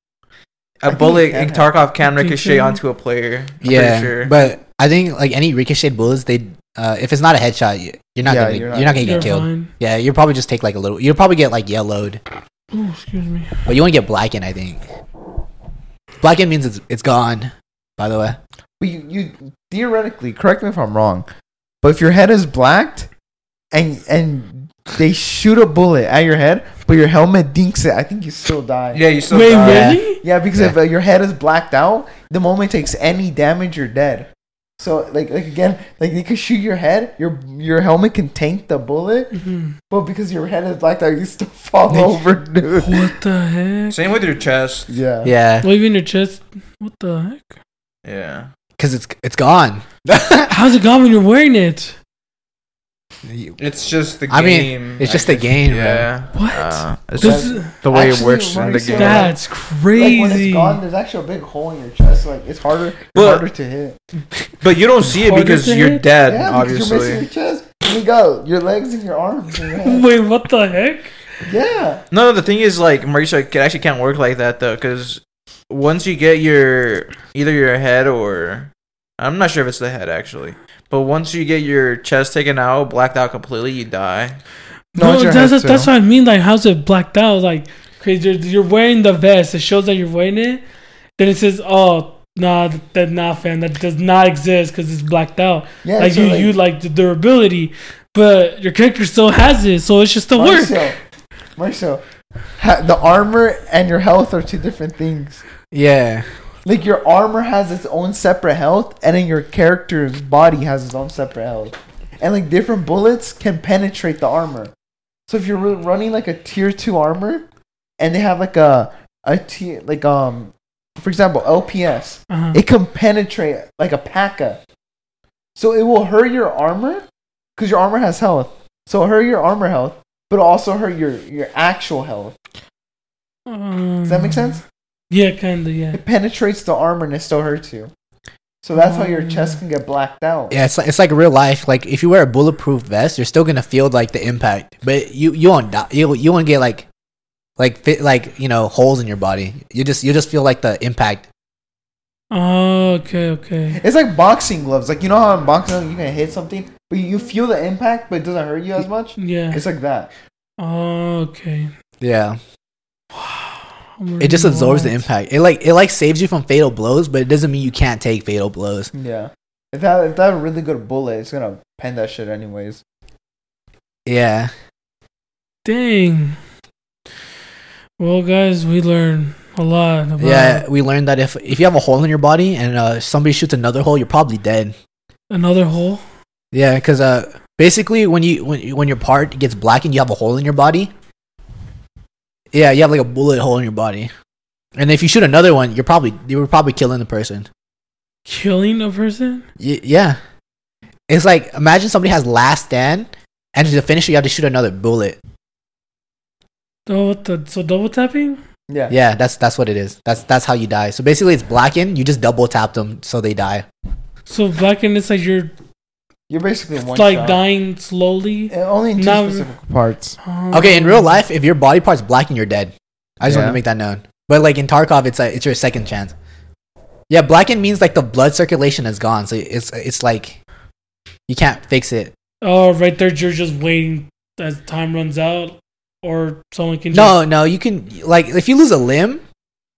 I a think bullet it can in. Tarkov can You think ricochet onto a player. I'm yeah, sure. but I think like any ricocheted bullets, they uh, if it's not a headshot, you, you're not Yeah, gonna you're you're not- not, gonna You're get killed. fine. Yeah, you'll probably just take like a little. You'll probably get like yellowed, Oh, excuse me. but you won't get blackened. I think blackened means it's it's gone. By the way, But you, you theoretically, correct me if I'm wrong, but if your head is blacked and and they shoot a bullet at your head, but your helmet dinks it, I think you still die. yeah, you still Wait, die. really? Yeah, because Yeah. if uh, your head is blacked out, the moment it takes any damage, you're dead. So like like again, like they could shoot your head, your your helmet can tank the bullet, Mhm. but because your head is blacked out, you still fall over, dude. What the heck? Same with your chest. Yeah. yeah, Well, even your chest. What the heck? Yeah. because it's it's gone. How's it gone when you're wearing it? It's just the game. I mean, it's just the game, Yeah. What? Uh, it's This just is- the way it works in the Mauricio, game. That's crazy. Like when it's crazy. gone, there's actually a big hole in your chest. Like it's harder, But- harder to hit. But you don't see it because you're hit? dead, yeah, because you're missing your chest. You got your legs and your arms and your. Wait, what the heck? Yeah. No, the thing is, like, Mauricio, it actually can't work like that, though, because once you get your, either your head or, I'm not sure if it's the head, actually, but once you get your chest taken out, blacked out completely, you die. No, No, it's that's, head, that's what I mean. Like, how's it blacked out? Like, cause you're, you're wearing the vest. It shows that you're wearing it. Then it says, "Oh, nah, that nah, fam. That does not exist because it's blacked out." Yeah. like so, you, you like the durability, but your character still has it, so it should still work. Marcel, Marcel, ha- the armor and your health are two different things. Yeah. Like your armor has its own separate health, and then your character's body has its own separate health. And like different bullets can penetrate the armor. So if you're running like a tier two armor, and they have like a a tier like um, for example LPS, Uh-huh. it can penetrate like a PACA So it will hurt your armor because your armor has health. So hurt your armor health, but also hurt your your actual health. Um, Does that make sense? Yeah, kind of. Yeah. It penetrates the armor and it still hurts you. So that's how your chest can get blacked out. Yeah, it's like, it's like real life. Like if you wear a bulletproof vest, you're still gonna feel like the impact, but you you won't die. You you won't get like like fit like you know holes in your body. You just you just feel like the impact. Oh, okay, okay. It's like boxing gloves. Like you know how in boxing you can hit something, but you feel the impact, but it doesn't hurt you as much. Yeah. It's like that. Oh, okay. Yeah, I'm it just learning a absorbs the impact. It like it like saves you from fatal blows, but it doesn't mean you can't take fatal blows. Yeah. If that if that have a really good bullet, it's gonna pen that shit anyways. Yeah, Dang. Well, guys, we learned a lot about yeah. We learned that if if you have a hole in your body and uh, somebody shoots another hole, you're probably dead. another hole. Yeah, because uh, basically when you when when your part gets blackened, you have a hole in your body. Yeah, you have like a bullet hole in your body, and if you shoot another one, you're probably you were probably killing the person. Killing a person? Y- yeah, it's like imagine somebody has last stand, and to finish it, you have to shoot another bullet. What the? So double tapping? Yeah. Yeah, that's that's what it is. That's that's how you die. So basically, it's blackened. You just double tap them so they die. So black and it's like you're You're basically one like shot. dying slowly. Uh, Only in two Now- specific parts. Okay, in real life, if your body part's blackened, you're dead. I just want Yeah. to make that known. But like in Tarkov, it's like it's your second chance. Yeah, blackened means like the blood circulation is gone, so it's it's like you can't fix it. Oh, right there, you're just waiting as time runs out, or someone can. No, no, you can like if you lose a limb,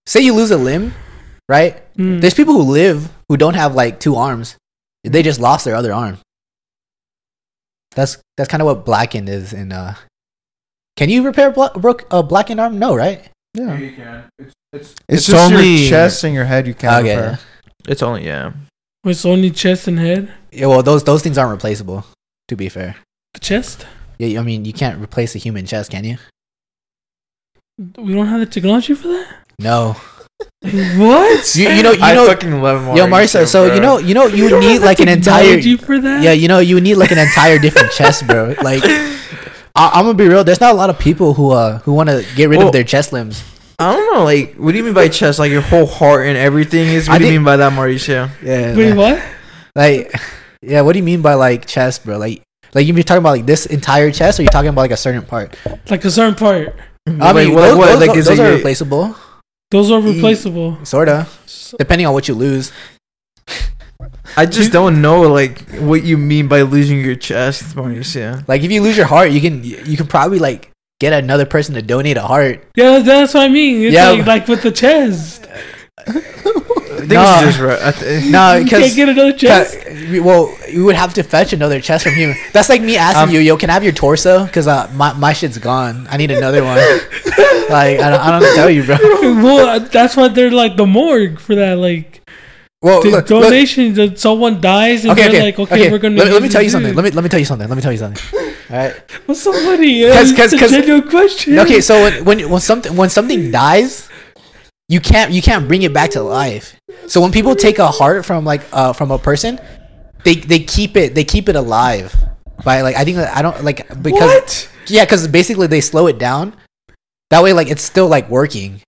say you lose a limb, right? Just, Hmm. There's people who live who don't have like two arms. They just lost their other arm. That's that's kind of what blackened is in uh Can you repair bla- broke a blackened arm? No, right? Yeah. you can. It's it's, It's, it's just only your chest and your head you can't Okay. repair. It's only yeah. it's only chest and head. Yeah, well, those those things aren't replaceable. To be fair, The chest. yeah, I mean, you can't replace a human chest, can you? We don't have the technology for that. No. What? You, you know, you I know, fucking love Mario. yo, Marisa. So you know, you know, you We need like an entire. for that. Yeah, you know, you need like an entire different chest, bro. Like, I, I'm gonna be real. There's not a lot of people who uh who want to get rid Well- of their chest limbs. I don't know. Like, what do you mean by chest? Like your whole heart and everything is. I What do you mean by that, Mauricio? Yeah. Wait, what? Like, yeah. What do you mean by like chest, bro? Like, like you be talking about like this entire chest, or you talking about like a certain part? Like a certain part. I Like, mean, what- those, what, those, like, is those it are your- replaceable, Those are replaceable. sorta, depending on what you lose. I just don't know like what you mean by losing your chest, Mauricio. Like, if you lose your heart, you can you can probably like get another person to donate a heart. yeah, that's what I mean. It's Yeah, like, like with the chest. Think it's just right. I th- No, you because can't get another chest. well, you would have to fetch another chest from human. That's like me asking Um, you, yo, can I have your torso? Because uh, my my shit's gone. I need another one. like, I don't, I don't know tell you, bro. well, that's why they're like the morgue for that. Like Well, the look, look, donation that someone dies and okay, they're okay, like, okay, okay. we're gonna. Let, me- let me tell you something. Let me let me tell you something. Let me tell you something. All right. What's somebody. funny? 'Cause- It's 'cause- a 'cause- genuine question. Okay, so when, when when something when something dies, you can't you can't bring it back to life. So when people take a heart from like uh from a person, they they keep it they keep it alive by like I think that I don't like because what? yeah because basically they slow it down. That way, like it's still like working.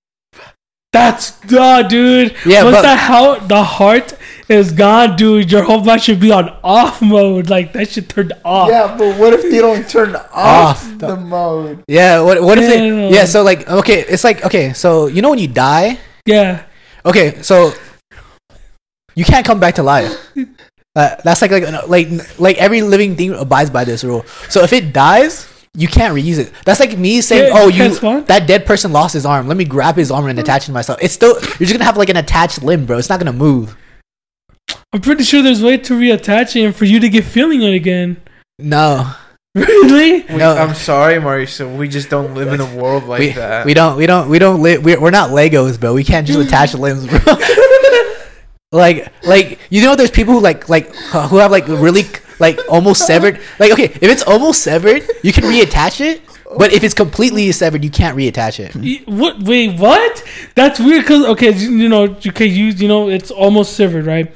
That's duh, dude. Yeah, but- the how the heart is gone, dude, your whole mind should be on off mode. Like that should turned off. Yeah, but what if they don't turn off, Off. the mode? Yeah. What what if they? Yeah. So like okay, it's like okay. So you know when you die, Yeah. Okay, so you can't come back to life. Uh, that's like like like like every living thing abides by this rule. So if it dies, you can't reuse it. That's like me saying, Yeah, "Oh, you you that dead person lost his arm. Let me grab his arm and attach it to myself." It's still you're just gonna have like an attached limb, bro. It's not gonna move. I'm pretty sure there's way to reattach it and for you to get feeling it again. No, Really? We, No. I'm sorry, Mauricio. We just don't live in a world like we, that. we don't we don't we don't li- we're, we're not Legos, bro. We can't just attach limbs, bro. like like you know, there's people who like like who have like really like almost severed. Like okay, if it's almost severed, you can reattach it. But if it's completely severed, you can't reattach it. What? Wait, what? That's weird. Cause okay, you you know, you can use, you know, it's almost severed, right?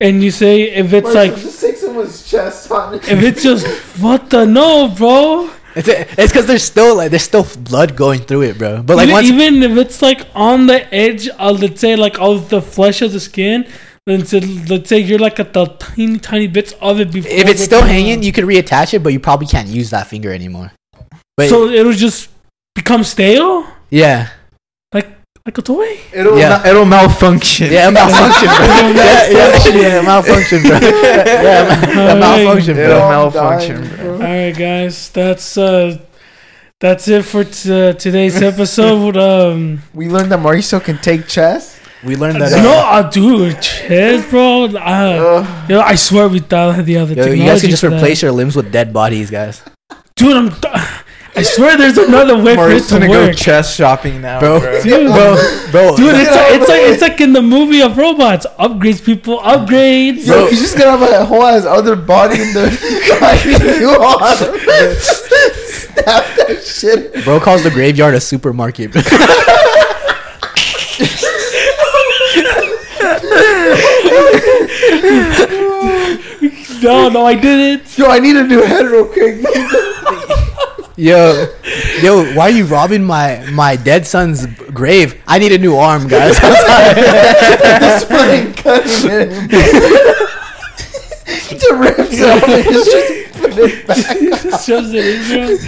And you say if it's like, just take someone's chest on it. if it's just what the no, bro. It's it's because there's still like there's still blood going through it, bro. But like even, once even if it's like on the edge of let's say like of the flesh of the skin, then to, let's say you're like at the tiny tiny bits of it before. if it's still hanging, you can reattach it, but you probably can't use that finger anymore. But so it'll just become stale, yeah, like a toy. it'll Yeah. ma- it'll malfunction. yeah, it malfunction, bro. yeah, yeah, yeah, it malfunction, bro. Yeah, it ma- it malfunction, It'll malfunction, bro. All right, guys, that's uh, that's it for t- uh, today's episode. Um, We learned that Mauricio can take chess. We learned that. no, Uh, I do chess, bro. Uh, you know, I swear we thought of the other yo, you guys can just for that. replace your limbs with dead bodies, guys. dude. I'm. I swear, there's another way for it Mauricio's to gonna go chess shopping now, Bro. bro. Dude, Bro, bro, Dude, it's like, it's like it's like in the movie of robots. Upgrades, people, upgrades. Bro. he's just gonna have a whole ass other body in the you on. Snap that shit. bro calls the graveyard a supermarket. No, no, I didn't. Yo, I need a new head real quick. yo, yo, why are you robbing my my dead son's grave? I need a new arm, guys. this one ain't cutting it. the rips out and just put it back. He just shoves it in.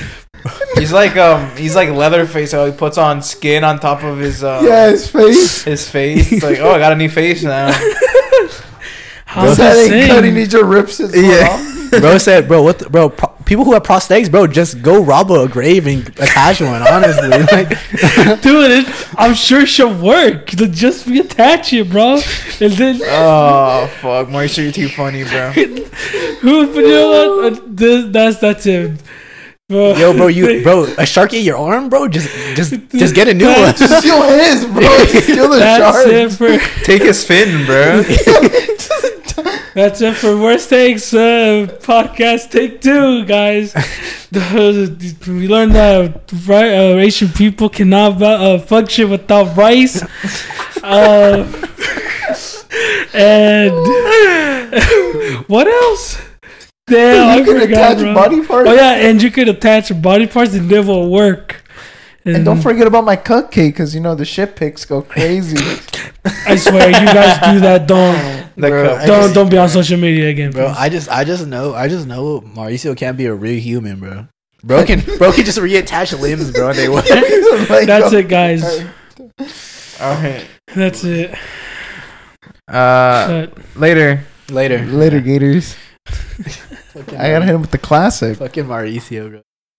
He's like um, he's like Leatherface. How he puts on skin on top of his uh, Yeah, his face. his face. It's like, oh, I got a new face now. How's that that ain't saying? cutting. He just rips his foot Yeah. Off. bro said, bro, what, the, bro? Pro- people who have prosthetics, bro, just go rob a grave and attach one. Honestly, like, Dude, it, I'm sure she'll work. Just reattach it, bro. And then Oh fuck, Mauricio, you're too funny, bro. who? But you know what? Uh, this, that's that's it. Bro, yo, bro, you, bro, a shark ate your arm, bro. Just, just, just get a new one. Just steal his, bro. Steal the That's shark. it for Take his fin, bro. that's it for worst takes uh, podcast take two, guys. We learned that uh, Asian people cannot uh, function without rice. Uh, and what else? Damn, I you can forgot, attach bro. body parts. Oh yeah, and you could attach body parts and it will work. And don't forget about my cupcake, because you know the shit pics go crazy. I swear, you guys do that. Don't The Bro, cup. Don't just- don't be on social media again, Bro, please. I just, I just know, I just know Mauricio can't be a real human, bro. Bro can, bro can just reattach limbs, bro. They work. Like, That's uh, it, guys. All right. That's it. Uh, But later. Later, Later, Gators. I gotta hit him with the classic. fucking Mauricio, bro.